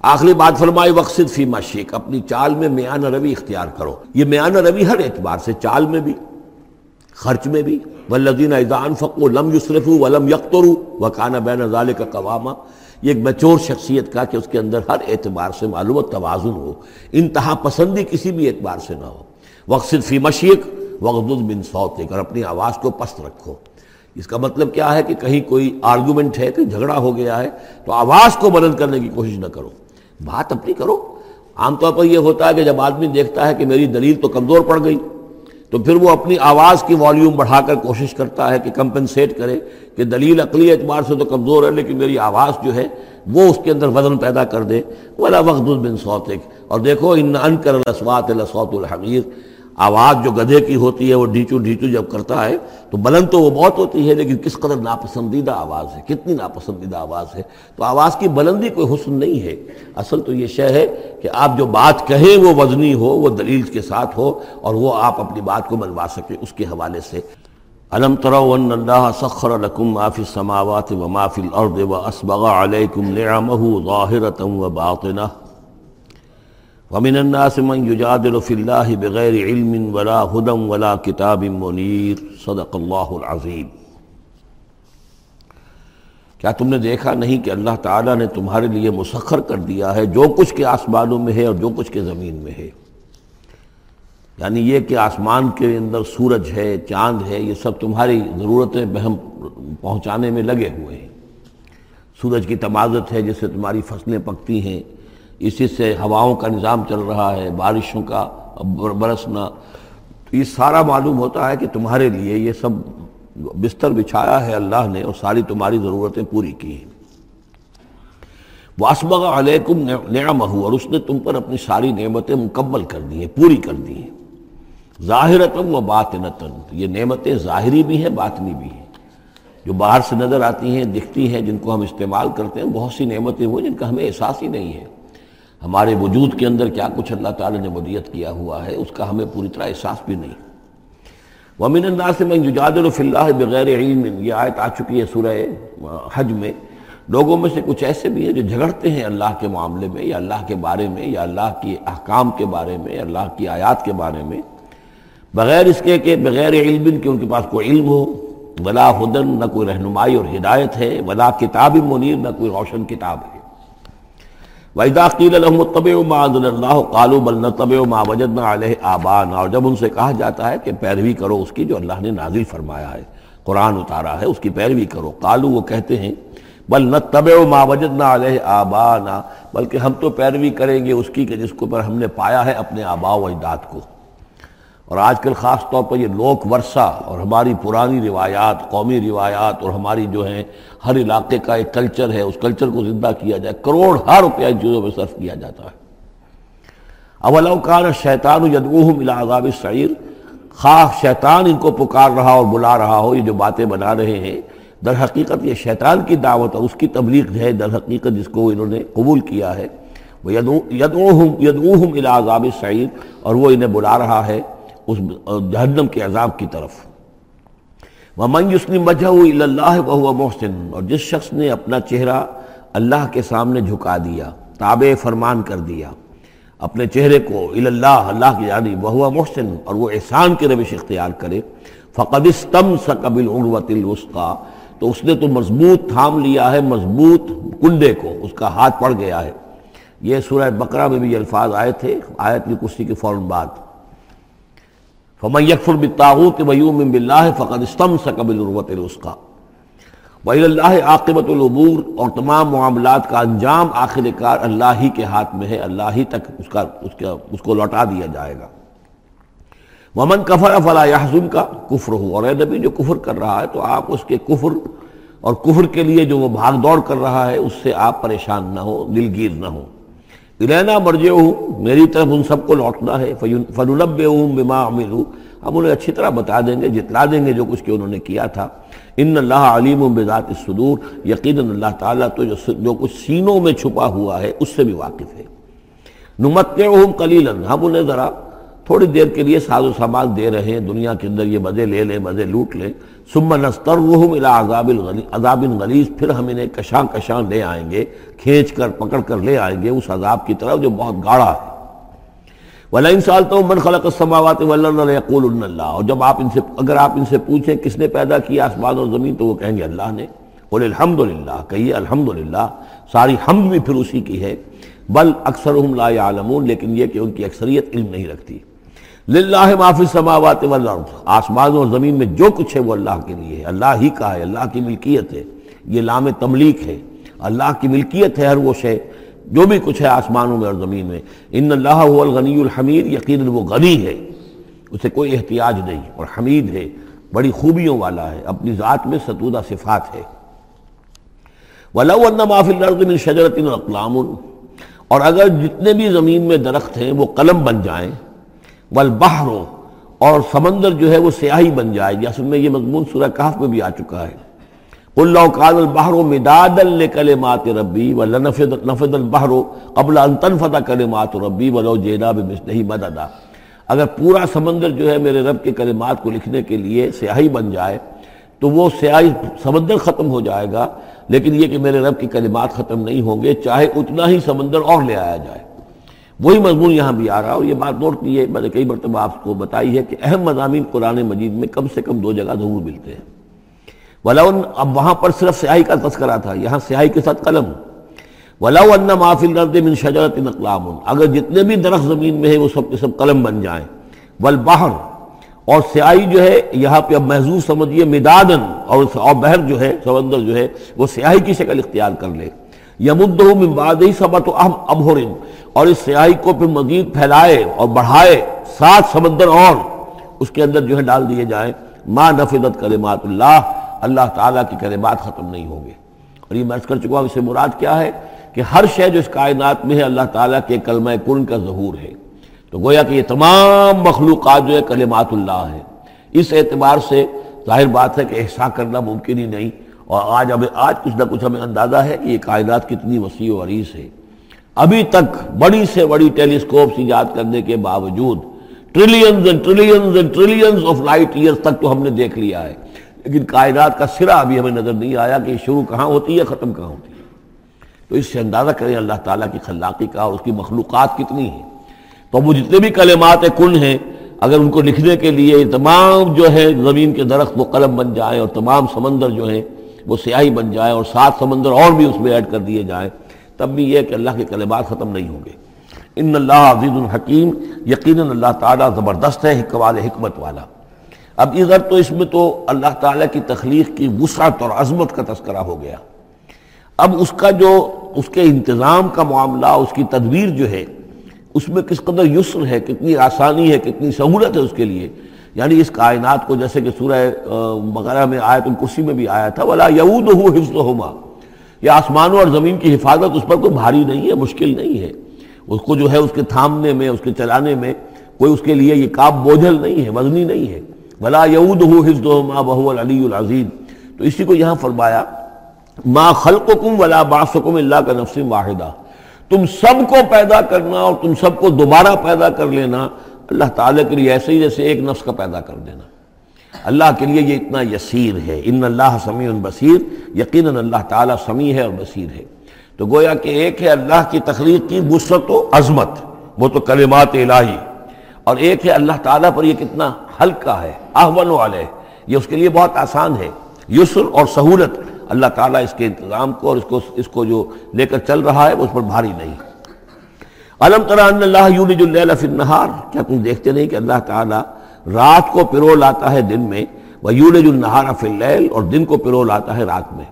A: آخری بات فرمائی، وقصد فی مشیق اپنی چال میں میان روی اختیار کرو۔ یہ میان روی ہر اعتبار سے چال میں بھی، خرچ میں بھی۔ ولدین ایزان فقو لم یوسرف ولم یکترو وکانہ بین ظال کا قوامہ یہ ایک مچور شخصیت کا کہ اس کے اندر ہر اعتبار سے معلوم توازن ہو۔ انتہا پسندی کسی بھی اعتبار سے نہ ہو۔ وقصد فی مشیق وغد بن سوتک اور اپنی آواز کو پست رکھو۔ اس کا مطلب کیا ہے کہ کہیں کوئی آرگومنٹ ہے کہ جھگڑا ہو گیا ہے، تو آواز کو بلند کرنے کی کوشش نہ کرو۔ بات اپنی کرو۔ عام طور پر یہ ہوتا ہے کہ جب آدمی دیکھتا ہے کہ میری دلیل تو کمزور پڑ گئی، تو پھر وہ اپنی آواز کی والیوم بڑھا کر کوشش کرتا ہے کہ کمپنسیٹ کرے کہ دلیل عقلی اعتبار سے تو کمزور ہے، لیکن میری آواز جو ہے وہ اس کے اندر وزن پیدا کر دے۔ ولا وقت بن سوتک اور دیکھو ان انکر الاسوات الاسوات الحمیر آواز جو گدھے کی ہوتی ہے، وہ ڈھیچو ڈھیچو جب کرتا ہے، تو بلند تو وہ بہت ہوتی ہے، لیکن کس قدر ناپسندیدہ آواز ہے، کتنی ناپسندیدہ آواز ہے۔ تو آواز کی بلندی کوئی حسن نہیں ہے۔ اصل تو یہ شے ہے کہ آپ جو بات کہیں وہ وزنی ہو، وہ دلیل کے ساتھ ہو، اور وہ آپ اپنی بات کو منوا سکیں اس کے حوالے سے۔ علم ترو ان اللہ سخر لکم ما فی السماوات و ما فی الارض و اسبغ علیکم نعمه ظاہرتا و باطنہ ومن الناس من يجادل في الله بغير علم ولا هدى ولا كتاب منير. صدق اللہ العظیم کیا تم نے دیکھا نہیں کہ اللہ تعالیٰ نے تمہارے لیے مسخر کر دیا ہے جو کچھ کے آسمانوں میں ہے اور جو کچھ کے زمین میں ہے؟ یعنی یہ کہ آسمان کے اندر سورج ہے، چاند ہے، یہ سب تمہاری ضرورتیں بہم پہنچانے میں لگے ہوئے ہیں۔ سورج کی تمازت ہے جس سے تمہاری فصلیں پکتی ہیں۔ اسی سے ہواؤں کا نظام چل رہا ہے، بارشوں کا برسنا، تو یہ سارا معلوم ہوتا ہے کہ تمہارے لیے یہ سب بستر بچھایا ہے اللہ نے اور ساری تمہاری ضرورتیں پوری کی ہیں۔ واسبغ علیکم نعمہ اور اس نے تم پر اپنی ساری نعمتیں مکمل کر دی ہیں، پوری کر دی ہیں۔ ظاہرتم و باطنتن یہ نعمتیں ظاہری بھی ہیں، باطنی بھی ہیں۔ جو باہر سے نظر آتی ہیں، دکھتی ہیں، جن کو ہم استعمال کرتے ہیں، بہت سی نعمتیں وہ جن کا ہمیں احساس ہی نہیں ہے۔ ہمارے وجود کے اندر کیا کچھ اللہ تعالیٰ نے ودیت کیا ہوا ہے، اس کا ہمیں پوری طرح احساس بھی نہیں۔ ومن الناس من يجادل في الله بغیر علم۔ یہ آیت آ چکی ہے سورہ حج میں۔ لوگوں میں سے کچھ ایسے بھی ہیں جو جھگڑتے ہیں اللہ کے معاملے میں، یا اللہ کے بارے میں، یا اللہ کی احکام کے بارے میں اللہ کی آیات کے بارے میں۔ بغیر اس کے کہ، بغیر علم کہ ان کے پاس کوئی علم ہو، ولا ہدن نہ کوئی رہنمائی اور ہدایت ہے، ولا کتاب منیر، نہ کوئی روشن کتاب ہے۔ وَإِذَا قِيلَ لَهُمُ اتَّبِعُوا مَا أَنزَلَ اللَّهُ قَالُوا بَلْ نَتَّبِعُ مَا وَجَدْنَا عَلَيْهِ آبَانَا اور جب ان سے کہا جاتا ہے کہ پیروی کرو اس کی جو اللہ نے نازل فرمایا ہے، قرآن اتارا ہے، اس کی پیروی کرو۔ قالو وہ کہتے ہیں، بل نتبع ما وجدنا علیہ آبانا، بلکہ ہم تو پیروی کریں گے اس کی کہ جس کو پر ہم نے پایا ہے اپنے آبا و اجداد کو۔ اور آج کل خاص طور پر یہ لوک ورثہ اور ہماری پرانی روایات، قومی روایات اور ہماری جو ہیں، ہر علاقے کا ایک کلچر ہے، اس کلچر کو زندہ کیا جائے۔ کروڑ ہر روپیہ ان چیزوں میں صرف کیا جاتا ہے۔ اولوکان شیطان یدوہم الى عذاب السعیر۔ خواہ شیطان ان کو پکار رہا اور بلا رہا ہو، یہ جو باتیں بنا رہے ہیں، در حقیقت یہ شیطان کی دعوت ہے اس کی تبلیغ ہے، در حقیقت جس کو انہوں نے قبول کیا ہے۔ وہ یدوہم یدوہم الى عذاب السعیر اور وہ انہیں بلا رہا ہے۔ اس جہنم کے عذاب کی طرف وَمَنْ يُسْلِمْ وَجْهَهُ إِلَى اللَّهِ وَهُوَ اور جس شخص نے اپنا چہرہ اللہ کے سامنے جھکا دیا، تابع فرمان کر دیا، اپنے چہرے کو اللہ اللہ کی جانی وَهُوَ محسن اور وہ احسان کی روش اختیار کرے، فَقَدْ اسْتَمْسَكَ بِالْعُرْوَةِ الْوُسْقَى۔ تو اس نے تو مضبوط تھام لیا ہے، مضبوط کنڈے کو، اس کا ہاتھ پڑ گیا ہے۔ یہ سورہ بقرہ میں بھی یہ الفاظ آئے تھے، آیت کی کسی کے فوراً بعد۔ فمن یکفر بالطاغوت ویومن باللہ فقد استمسک بالعروۃ الوثقى۔ وإلى اللہ عاقبت الامور اور تمام معاملات کا انجام آخر کار اللہ ہی کے ہاتھ میں ہے، اللہ ہی تک اس کا اس کا اس کو لوٹا دیا جائے گا۔ ومن کفر فلا يحزن کا کفر ہو اور اے نبی جو کفر کر رہا ہے تو آپ اس کے کفر اور کفر کے لیے جو وہ بھاگ دوڑ کر رہا ہے اس سے آپ پریشان نہ ہو، دلگیر نہ ہو۔ الینا مرجے ہوں میری طرف ان سب کو لوٹنا ہے فنلب ہوں بما عملو۔ ہم انہیں اچھی طرح بتا دیں گے، جتلا دیں گے جو کچھ کہ انہوں نے کیا تھا۔ ان اللہ علیم بذات الصدور، یقیناً اللہ تعالیٰ تو جو کچھ سینوں میں چھپا ہوا ہے، اس سے بھی واقف ہے۔ نمتعہم قلیلا، ہم انہیں ذرا تھوڑی دیر کے لیے ساز و سامان دے رہے ہیں، دنیا کے اندر یہ مزے لے لیں، مزے لوٹ لیں۔ ثم نسترہم الى عذاب عذاب غلیظ، پھر ہم انہیں کشاں کشاں لے آئیں گے، کھینچ کر، پکڑ کر لے آئیں گے اس عذاب کی طرف جو بہت گاڑا ہے۔ وَلَئِن سَأَلْتَهُم مَّن خَلَقَ السَّمَاوَاتِ وَالْأَرْضَ لَيَقُولُنَّ اللَّهُ۔ اور جب آپ ان سے اگر آپ ان سے پوچھیں کس نے پیدا کیا آسمان اور زمین، تو وہ کہیں گے اللہ نے۔ قُلِ الْحَمْدُ کہیے الحمدللہ ساری حمد بھی پھر اسی کی ہے۔ بل اکثرہم لا يعلمون، لیکن یہ کہ ان کی اکثریت علم نہیں رکھتی۔ للہ معافی سماوات والارض۔ آسمان اور زمین میں جو کچھ ہے وہ اللہ کے لیے ہے۔ اللہ ہی کا ہے، اللہ کی ملکیت ہے۔ یہ لام تملیک ہے۔ اللہ کی ملکیت ہے ہر وہ شے۔ جو بھی کچھ ہے آسمانوں میں اور زمین میں۔ ان اللہ هو الغنی الحمید، یقیناً وہ غنی ہے۔ اسے کوئی احتیاج نہیں اور حمید ہے۔ بڑی خوبیوں والا ہے۔ اپنی ذات میں ستودہ صفات ہے۔ وَلَوْ أَنَّ مَا فِي الْأَرْضِ مِنْ شَجَرَةٍ أَقْلَامٌ اور اگر جتنے بھی زمین میں درخت ہیں وہ قلم بن جائیں والبحر، اور سمندر جو ہے وہ سیاہی بن جائے جیسے میں یہ مضمون سورہ کہف میں بھی آ چکا ہے۔ قل لو قال البحر مدادا لكلمات ربي ولنفذ نفذ البحر قبل ان تنفذ كلمات ربي ولو جئنا بمثله مددا۔ اگر پورا سمندر جو ہے میرے رب کے کلمات کو لکھنے کے لیے سیاہی بن جائے، تو وہ سیاہی سمندر ختم ہو جائے گا۔ لیکن یہ کہ میرے رب کی کلمات ختم نہیں ہوں گے، چاہے اتنا ہی سمندر اور لے آیا جائے۔ وہی مضمون یہاں بھی آ رہا اور یہ بات نوٹ کی ہے میں نے کئی مرتبہ آپ کو بتائی ہے کہ اہم مضامین قرآن مجید میں کم سے کم دو جگہ ضرور ملتے ہیں۔ ولاؤن اب وہاں پر صرف سیاہی کا تذکرہ تھا، یہاں سیاہی کے ساتھ قلم۔ ولاؤ ان معافی الرد من شجرت اقلام اگر جتنے بھی درخت زمین میں ہے وہ سب کے سب قلم بن جائیں۔ والبحر۔ اور سیاہی جو ہے، یہاں پہ اب محضوظ سمجھیے مدادن اور اور بحر جو ہے، سمندر جو ہے، وہ سیاہی کی شکل اختیار کر لے۔ یمدہ من بعد ہی سبت ابہرن اور اس سیاہی کو پھر مزید پھیلائے اور بڑھائے سات سمندر اور اس کے اندر جو ہے ڈال دیے جائیں۔ ما نفدت کلمات اللہ اللہ تعالیٰ کی کلمات ختم نہیں ہوں گے۔ اور یہ میں کر چکا ہوں اسے مراد کیا ہے کہ ہر شے جو اس کائنات میں ہے، اللہ تعالیٰ کے کلمہ کن کا ظہور ہے۔ تو گویا کہ یہ تمام مخلوقات جو ہے کلمات اللہ ہے اس اعتبار سے ظاہر بات ہے کہ احسا کرنا ممکن ہی نہیں۔ اور آج اب آج کچھ نہ کچھ ہمیں اندازہ ہے کہ یہ کائنات کتنی وسیع و عریض ہے۔ ابھی تک بڑی سے بڑی ٹیلیسکوپس ایجاد کرنے کے باوجود trillions and trillions and trillions of light years تک تو ہم نے دیکھ لیا ہے۔ لیکن کائنات کا سرا ابھی ہمیں نظر نہیں آیا کہ شروع کہاں ہوتی ہے، ختم کہاں ہوتی ہے۔ تو اس سے اندازہ کریں اللہ تعالیٰ کی خلاقی کا اور اس کی مخلوقات کتنی ہیں۔ تو وہ جتنے بھی کلمات کن ہیں، اگر ان کو لکھنے کے لیے تمام جو ہے زمین کے درخت وہ قلم بن جائیں اور تمام سمندر جو ہیں وہ سیاہی بن جائیں اور سات سمندر اور بھی اس میں ایڈ کر دیے جائیں تب بھی یہ کہ اللہ کے کلمات ختم نہیں ہوں گے۔ ان اللہ عزیز الحکیم یقیناً اللہ تعالیٰ زبردست ہے حکمال حکمت والا۔ اب ادھر تو اس میں تو اللہ تعالیٰ کی تخلیق کی وسعت اور عظمت کا تذکرہ ہو گیا۔ اب اس کا جو، اس کے انتظام کا معاملہ، اس کی تدبیر جو ہے، اس میں کس قدر یسر ہے، کتنی آسانی ہے، کتنی سہولت ہے اس کے لیے۔ یعنی اس کائنات کو جیسے کہ سورہ وغیرہ میں آیت الکرسی میں بھی آیا تھا، ولا یعود ہو حفظ یہ آسمانوں اور زمین کی حفاظت اس پر کوئی بھاری نہیں ہے، مشکل نہیں ہے۔ اس کو جو ہے اس کے تھامنے میں، اس کے چلانے میں کوئی اس کے لیے یہ کاب بوجھل نہیں ہے، وزنی نہیں ہے۔ ولا یعود ہو حفظ ہوما بہو العلی العظیم تو اسی کو یہاں فرمایا، ما خلقکم ولا باسکم اللہ کا نفس واحدہ تم سب کو پیدا کرنا اور تم سب کو دوبارہ پیدا کر لینا، اللہ تعالیٰ کے لیے ایسے ہی جیسے ایک نفس کا پیدا کر دینا۔ اللہ کے لیے یہ اتنا یسیر ہے۔ ان اللہ سمیع بصیر۔ یقیناً اللہ تعالیٰ سمیع ہے اور بصیر ہے۔ تو گویا کہ ایک ہے اللہ کی تخلیق کی وسعت و عظمت۔ وہ تو کلمات الہی۔ اور ایک ہے اللہ تعالیٰ پر یہ کتنا ہلکا ہے۔ احون والے یہ اس کے لیے بہت آسان ہے۔ یسر اور سہولت۔ اللہ تعالیٰ اس کے انتظام کو اور اس کو اس کو جو لے کر چل رہا ہے، اس پر بھاری نہیں۔ علم ترا ان اللہ یولج اللیل فی النہار۔ کیا تم دیکھتے نہیں کہ اللہ تعالیٰ رات کو پرو لاتا ہے دن میں وہ یولج النہار فی اللیل اور دن کو پرو لاتا ہے رات میں۔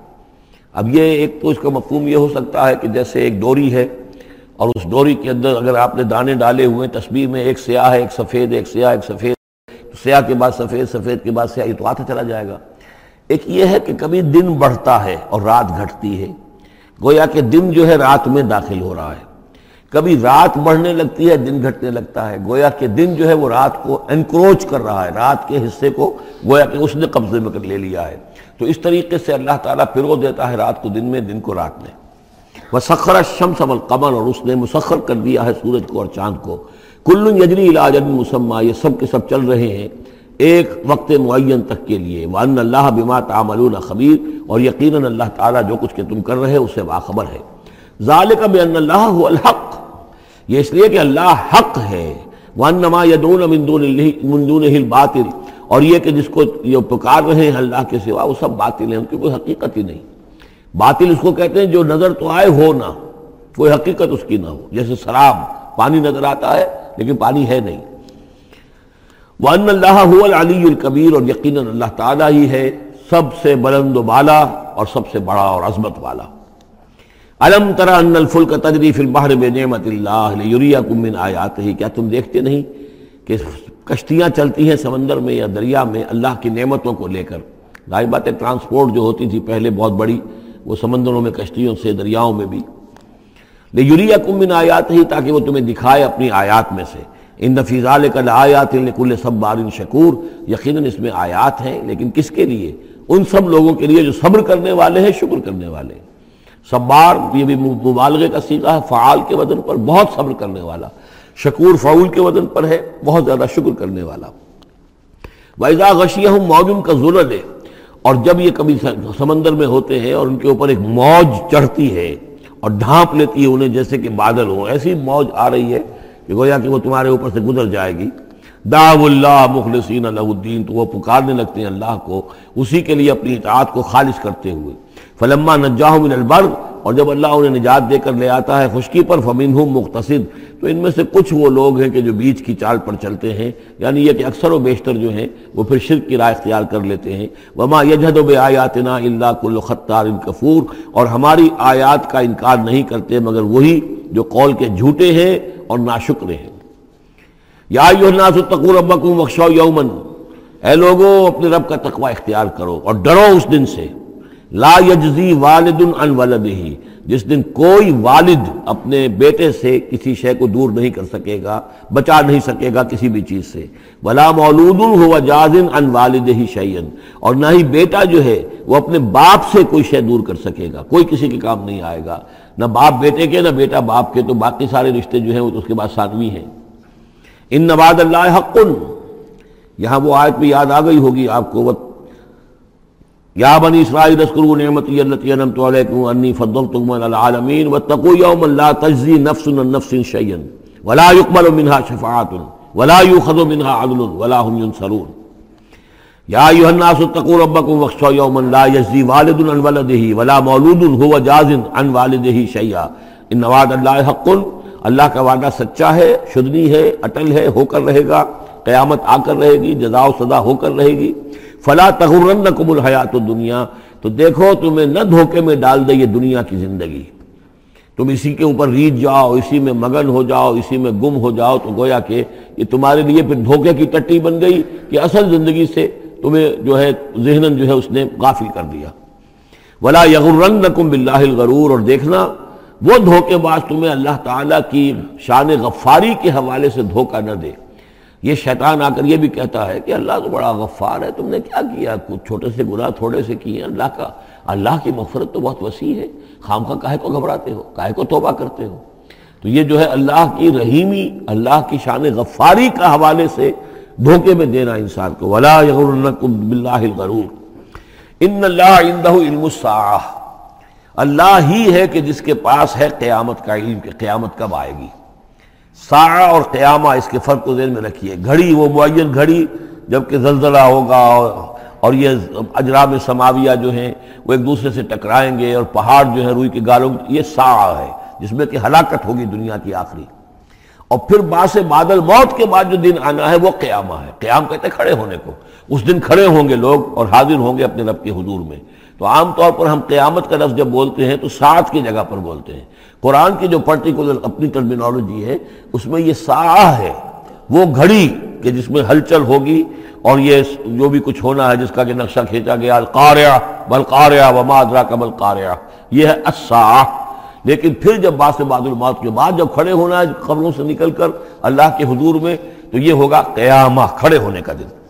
A: اب یہ ایک تو اس کا مفہوم یہ ہو سکتا ہے کہ جیسے ایک ڈوری ہے، اور اس ڈوری کے اندر اگر آپ نے دانے ڈالے ہوئے تصویر میں ایک سیاہ ہے، ایک سفید، ایک سیاہ، ایک سفید۔ سیاہ کے بعد سفید سفید کے بعد سیاہ، یہ تو آتا چلا جائے گا۔ ایک یہ ہے کہ کبھی دن بڑھتا ہے اور رات گھٹتی ہے۔ گویا کہ دن جو ہے رات میں داخل ہو رہا ہے۔ کبھی رات بڑھنے لگتی ہے، دن گھٹنے لگتا ہے۔ گویا کہ دن جو ہے وہ رات کو انکروچ کر رہا ہے، رات کے حصے کو گویا کہ اس نے قبضے میں کر لے لیا ہے۔ تو اس طریقے سے اللہ تعالیٰ پھرو دیتا ہے رات کو دن میں، دن کو رات میں۔ وہ سخر شمس اور اس نے مسخر کر دیا ہے سورج کو اور چاند کو۔ کل یجری علاج مسمہ یہ سب کے سب چل رہے ہیں ایک وقت معین تک کے لیے۔ وان اللہ بما تعملون خبیر اور یقیناً اللہ تعالیٰ جو کچھ کہ تم کر رہے اسے باخبر ہے۔ ذالک بان اللہ هو الحق۔ یہ اس لیے کہ اللہ حق ہے۔ وانما يدعون من دون من دونه الباطل۔ اور یہ کہ جس کو یہ پکار رہے ہیں اللہ کے سوا، وہ سب باطل ہیں، ان کی کوئی حقیقت ہی نہیں۔ باطل اس کو کہتے ہیں جو نظر تو آئے ہو نہ، کوئی حقیقت اس کی نہ ہو۔ جیسے شراب پانی نظر آتا ہے، لیکن پانی ہے نہیں۔ وہ ان اللہ العلی الکبیر اور یقیناً اللہ تعالیٰ ہی ہے سب سے بلند و بالا اور سب سے بڑا اور عظمت والا۔ علم ترا ان الفل کا تجریف البحر بے نعمت اللہ یوریا کمن آیات ہی کیا تم دیکھتے نہیں کہ کشتیاں چلتی ہیں سمندر میں یا دریا میں اللہ کی نعمتوں کو لے کر؟ ظاہر باتیں ٹرانسپورٹ جو ہوتی تھی پہلے بہت بڑی، وہ سمندروں میں، کشتیوں سے، دریاؤں میں بھی۔ یوریا کمن آیات ہی تاکہ وہ تمہیں دکھائے اپنی آیات میں سے۔ ان نفیز کل آیات کل سب بارن شکور۔ یقیناً اس میں آیات ہیں، لیکن کس کے لیے؟ ان سب لوگوں کے لیے جو صبر کرنے والے ہیں، شکر کرنے والے صبار یہ بھی مبالغے کا سیکھا ہے، فعال کے وزن پر بہت صبر کرنے والا، شکور فعول کے وزن پر ہے، بہت زیادہ شکر کرنے والا۔ ویزا غشیہ ہوں موجم کا ضرورت ہے اور جب یہ کبھی سمندر میں ہوتے ہیں اور ان کے اوپر ایک موج چڑھتی ہے اور ڈھانپ لیتی ہے انہیں جیسے کہ بادل ہو ایسی موج آ رہی ہے کہ گویا کہ وہ تمہارے اوپر سے گزر جائے گی۔ داو اللہ مخلصین اللہ الدین، تو وہ پکارنے لگتے ہیں اللہ کو، اسی کے لیے اپنی اطاعت کو خالص کرتے ہوئے۔ فلما نجاہ من البر اور جب اللہ انہیں نجات دے کر لے آتا ہے خشکی پر فمین ہوں مختصد تو ان میں سے کچھ وہ لوگ ہیں کہ جو بیچ کی چال پر چلتے ہیں یعنی یہ کہ اکثر و بیشتر جو ہیں، وہ پھر شرک کی رائے اختیار کر لیتے ہیں۔ وما یجہد و بے آیاتنا اللہ کل خطار کفور اور ہماری آیات کا انکار نہیں کرتے، مگر وہی جو قول کے جھوٹے ہیں اور ناشکرے ہیں۔ یا تقور ربکم وخشو یومن اے لوگو، اپنے رب کا تقوی اختیار کرو اور ڈرو اس دن سے۔ لا یجزی والد ان ولدہی جس دن کوئی والد اپنے بیٹے سے کسی شے کو دور نہیں کر سکے گا، بچا نہیں سکے گا کسی بھی چیز سے۔ ولا مولود ہوا جازن ان والد ہی شعین اور نہ ہی بیٹا جو ہے وہ اپنے باپ سے کوئی شے دور کر سکے گا، کوئی کسی کے کام نہیں آئے گا۔ نہ باپ بیٹے کے، نہ بیٹا باپ کے، تو باقی سارے رشتے جو ہیں وہ اس کے بعد ثانوی ہیں۔ ان نواد اللہ حق یہاں وہ آیت بھی یاد آ گئی ہوگی آپ کو وہ یا بنی اسرائیل اسکرو نعمتی اللتی انمت علیکم انی فضلتکم علی العالمین واتقوا یوم لا تجزی نفس عن نفس شیئا ولا يقبل منها شفاعت ولا يؤخذ منها عدل ولا هم ينصرون یا ایها الناس اتقوا ربکم واخشوا یوما لا یجزی والد عن ولده ولا مولود هو جاز عن والده شیئا. ان وعد اللہ حق، اللہ کا وعدہ سچا ہے، شدنی ہے، اٹل ہے، ہو کر رہے گا، قیامت آ کر رہے گی، جزا و سزا ہو کر رہے گی۔ فلا تغرنکم الحیات الدنیا، تو دیکھو تمہیں نہ دھوکے میں ڈال دے یہ دنیا کی زندگی۔ تم اسی کے اوپر ریچ جاؤ، اسی میں مگن ہو جاؤ، اسی میں گم ہو جاؤ، تو گویا کہ یہ تمہارے لیے پھر دھوکے کی ٹٹی بن گئی کہ اصل زندگی سے تمہیں جو ہے ذہن جو ہے اس نے غافل کر دیا۔ ولا یغرنکم باللہ الغرور، اور دیکھنا، وہ دھوکے باز تمہیں اللہ تعالیٰ کی شان غفاری کے حوالے سے دھوکہ نہ دے۔ یہ شیطان آ کر یہ بھی کہتا ہے کہ اللہ تو بڑا غفار ہے، تم نے کیا کیا؟ کچھ چھوٹے سے گناہ تھوڑے سے کیے اللہ کا۔ اللہ کی مغفرت تو بہت وسیع ہے۔ خام کا کاہے کو گھبراتے ہو، کاہے کو توبہ کرتے ہو۔ تو یہ جو ہے اللہ کی رحیمی، اللہ کی شان غفاری کا حوالے سے دھوکے میں دینا انسان کو۔ ولا باللہ الغرور۔ ان اللہ علم اللہ ہی ہے کہ جس کے پاس ہے قیامت کا علم، کہ قیامت کب آئے گی۔ سا اور قیامہ اس کے فرق کو ذہن میں رکھیے۔ گھڑی، وہ معین گھڑی جبکہ زلزلہ ہوگا اور یہ اجرام سماویہ جو ہیں، وہ ایک دوسرے سے ٹکرائیں گے اور پہاڑ جو ہے روئی کے گالوں یہ سا ہے، جس میں کہ ہلاکت ہوگی دنیا کی آخری۔ اور پھر باس بادل موت کے بعد جو دن آنا ہے، وہ قیامہ ہے۔ قیام کہتے ہیں کھڑے ہونے کو۔ اس دن کھڑے ہوں گے لوگ اور حاضر ہوں گے اپنے رب کے حضور میں۔ تو عام طور پر ہم قیامت کا لفظ جب بولتے ہیں تو ساتھ کی جگہ پر بولتے ہیں۔ قرآن کی جو پرٹیکولر اپنی ٹرمینالوجی ہے، اس میں یہ سا ہے، وہ گھڑی کہ جس میں ہلچل ہوگی اور یہ جو بھی کچھ ہونا ہے، جس کا کہ نقشہ کھینچا گیا القاریہ بلقاریہ وما ادرا کا بلقاریہ یہ ہے اسا لیکن پھر جب باس باد الموت کے بعد جب کھڑے ہونا ہے، خبروں سے نکل کر اللہ کے حضور میں، تو یہ ہوگا قیامہ، کھڑے ہونے کا دن۔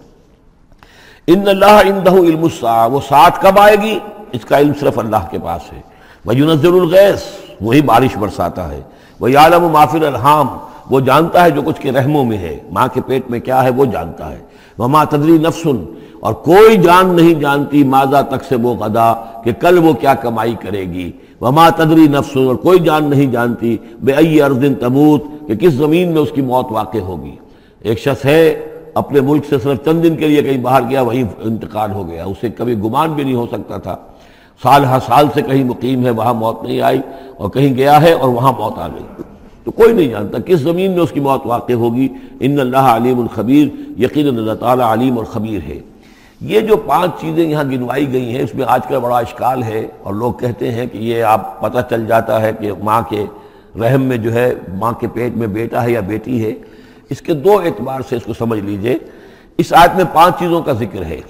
A: ان اللہ اندہ علم الساعہ، وہ ساتھ کب آئے گی؟ اس کا علم صرف اللہ کے پاس ہے۔ وَيُنَزِّلُ الْغَيْسِ وہی بارش برساتا ہے۔ وہ عالم معافر الحام وہ جانتا ہے جو کچھ کے رحموں میں ہے۔ ماں کے پیٹ میں کیا ہے، وہ جانتا ہے۔ وہ ماں تدری نفسن اور کوئی جان نہیں جانتی ماضا تک سے وہ غدا کہ کل وہ کیا کمائی کرے گی۔ وہ ماں تدری نفسن اور کوئی جان نہیں جانتی بے ائی ارزن تبوت کہ کس زمین میں اس کی موت واقع ہوگی۔ ایک شخص ہے اپنے ملک سے صرف چند دن کے لیے کہیں باہر گیا، وہیں انتقال ہو گیا۔ اسے کبھی گمان بھی نہیں ہو سکتا تھا۔ سال ہر سال سے کہیں مقیم ہے، وہاں موت نہیں آئی اور کہیں گیا ہے اور وہاں موت آ گئی۔ تو کوئی نہیں جانتا کس زمین میں اس کی موت واقع ہوگی۔ ان اللہ علیم الخبیر یقین اللہ تعالیٰ علیم اور خبیر ہے۔ یہ جو پانچ چیزیں یہاں گنوائی گئی ہیں، اس میں آج کل بڑا اشکال ہے اور لوگ کہتے ہیں کہ یہ آپ پتہ چل جاتا ہے کہ ماں کے رحم میں جو ہے، ماں کے پیٹ میں بیٹا ہے یا بیٹی ہے۔ اس کے دو اعتبار سے اس کو سمجھ لیجیے۔ اس آیت میں پانچ چیزوں کا ذکر ہے۔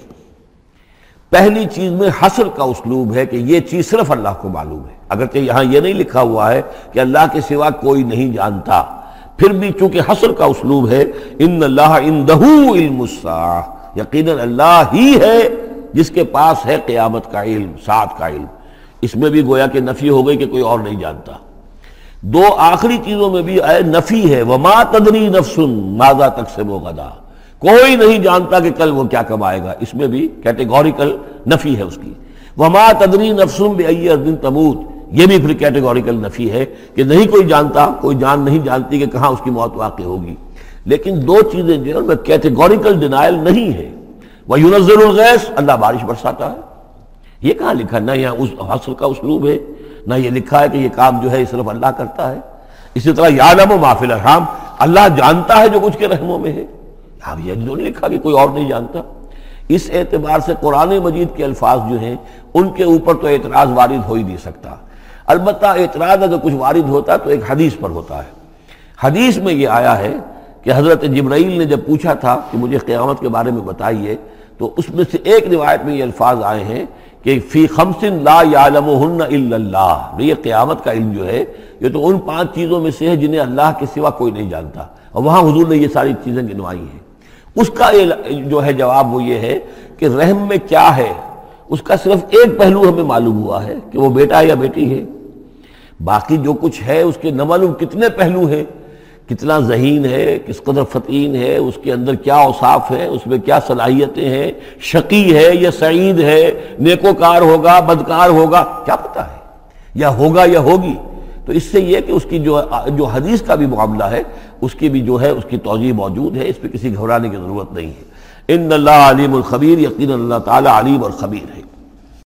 A: پہلی چیز میں حسر کا اسلوب ہے کہ یہ چیز صرف اللہ کو معلوم ہے۔ اگرچہ یہاں یہ نہیں لکھا ہوا ہے کہ اللہ کے سوا کوئی نہیں جانتا۔ پھر بھی چونکہ حسر کا اسلوب ہے، ان اللہ علم یقیناً اللہ ہی ہے جس کے پاس ہے قیامت کا علم ساتھ کا علم۔ اس میں بھی گویا کہ نفی ہو گئی کہ کوئی اور نہیں جانتا۔ دو آخری چیزوں میں بھی اے نفی ہے، وما تدری نفسن ماضا تک سے وہ گدا کوئی نہیں جانتا کہ کل وہ کیا کمائے گا۔ اس میں بھی کیٹیگوریکل نفی ہے اس کی۔ وما تدری نفسن بے دن تموت۔ یہ بھی پھر کیٹیگوریکل نفی ہے کہ نہیں کوئی جانتا، کوئی جان نہیں جانتی کہ کہاں اس کی موت واقع ہوگی۔ لیکن دو چیزیں جو ہے کیٹیگوریکل ڈینائل نہیں ہے۔ وہ یونزل الغیث اللہ بارش برساتا ہے۔ یہ کہاں لکھا نہ یہاں اس حصر کا اسلوب ہے۔ نہ یہ لکھا ہے کہ یہ کام جو ہے صرف اللہ کرتا ہے۔ اسی طرح یادم و محفل الرحام اللہ جانتا ہے جو کچھ کے رحموں میں ہے۔ اب یہ جو نہیں لکھا کہ کوئی اور نہیں جانتا۔ اس اعتبار سے قرآن مجید کے الفاظ جو ہیں، ان کے اوپر تو اعتراض وارد ہو ہی نہیں سکتا۔ البتہ اعتراض اگر کچھ وارد ہوتا تو ایک حدیث پر ہوتا ہے۔ حدیث میں یہ آیا ہے کہ حضرت جبرائیل نے جب پوچھا تھا کہ مجھے قیامت کے بارے میں بتائیے، تو اس میں سے ایک روایت میں یہ الفاظ آئے ہیں کہ فی خمسن لا یعلمہن الا اللہ۔ یہ قیامت کا علم جو ہے، یہ تو ان پانچ چیزوں میں سے ہے جنہیں اللہ کے سوا کوئی نہیں جانتا۔ اور وہاں حضور نے یہ ساری چیزیں گنوائی ہیں۔ اس کا جو ہے جواب وہ یہ ہے کہ رحم میں کیا ہے؟ اس کا صرف ایک پہلو ہمیں معلوم ہوا ہے کہ وہ بیٹا ہے یا بیٹی ہے۔ باقی جو کچھ ہے، اس کے نہ معلوم کتنے پہلو ہیں کتنا ذہین ہے، کس قدر فتین ہے، اس کے اندر کیا اوصاف ہے، اس میں کیا صلاحیتیں ہیں، شقی ہے یا سعید ہے، نیکوکار ہوگا، بدکار ہوگا، کیا پتا ہے؟ یا ہوگا یا ہوگی۔ تو اس سے یہ کہ اس کی جو جو حدیث کا بھی معاملہ ہے، اس کی بھی جو ہے، اس کی توجہ موجود ہے، اس پہ کسی گھبرانے کی ضرورت نہیں ہے۔ ان اللہ علیم الخبیر یقین اللہ تعالیٰ علیم اور خبیر ہے۔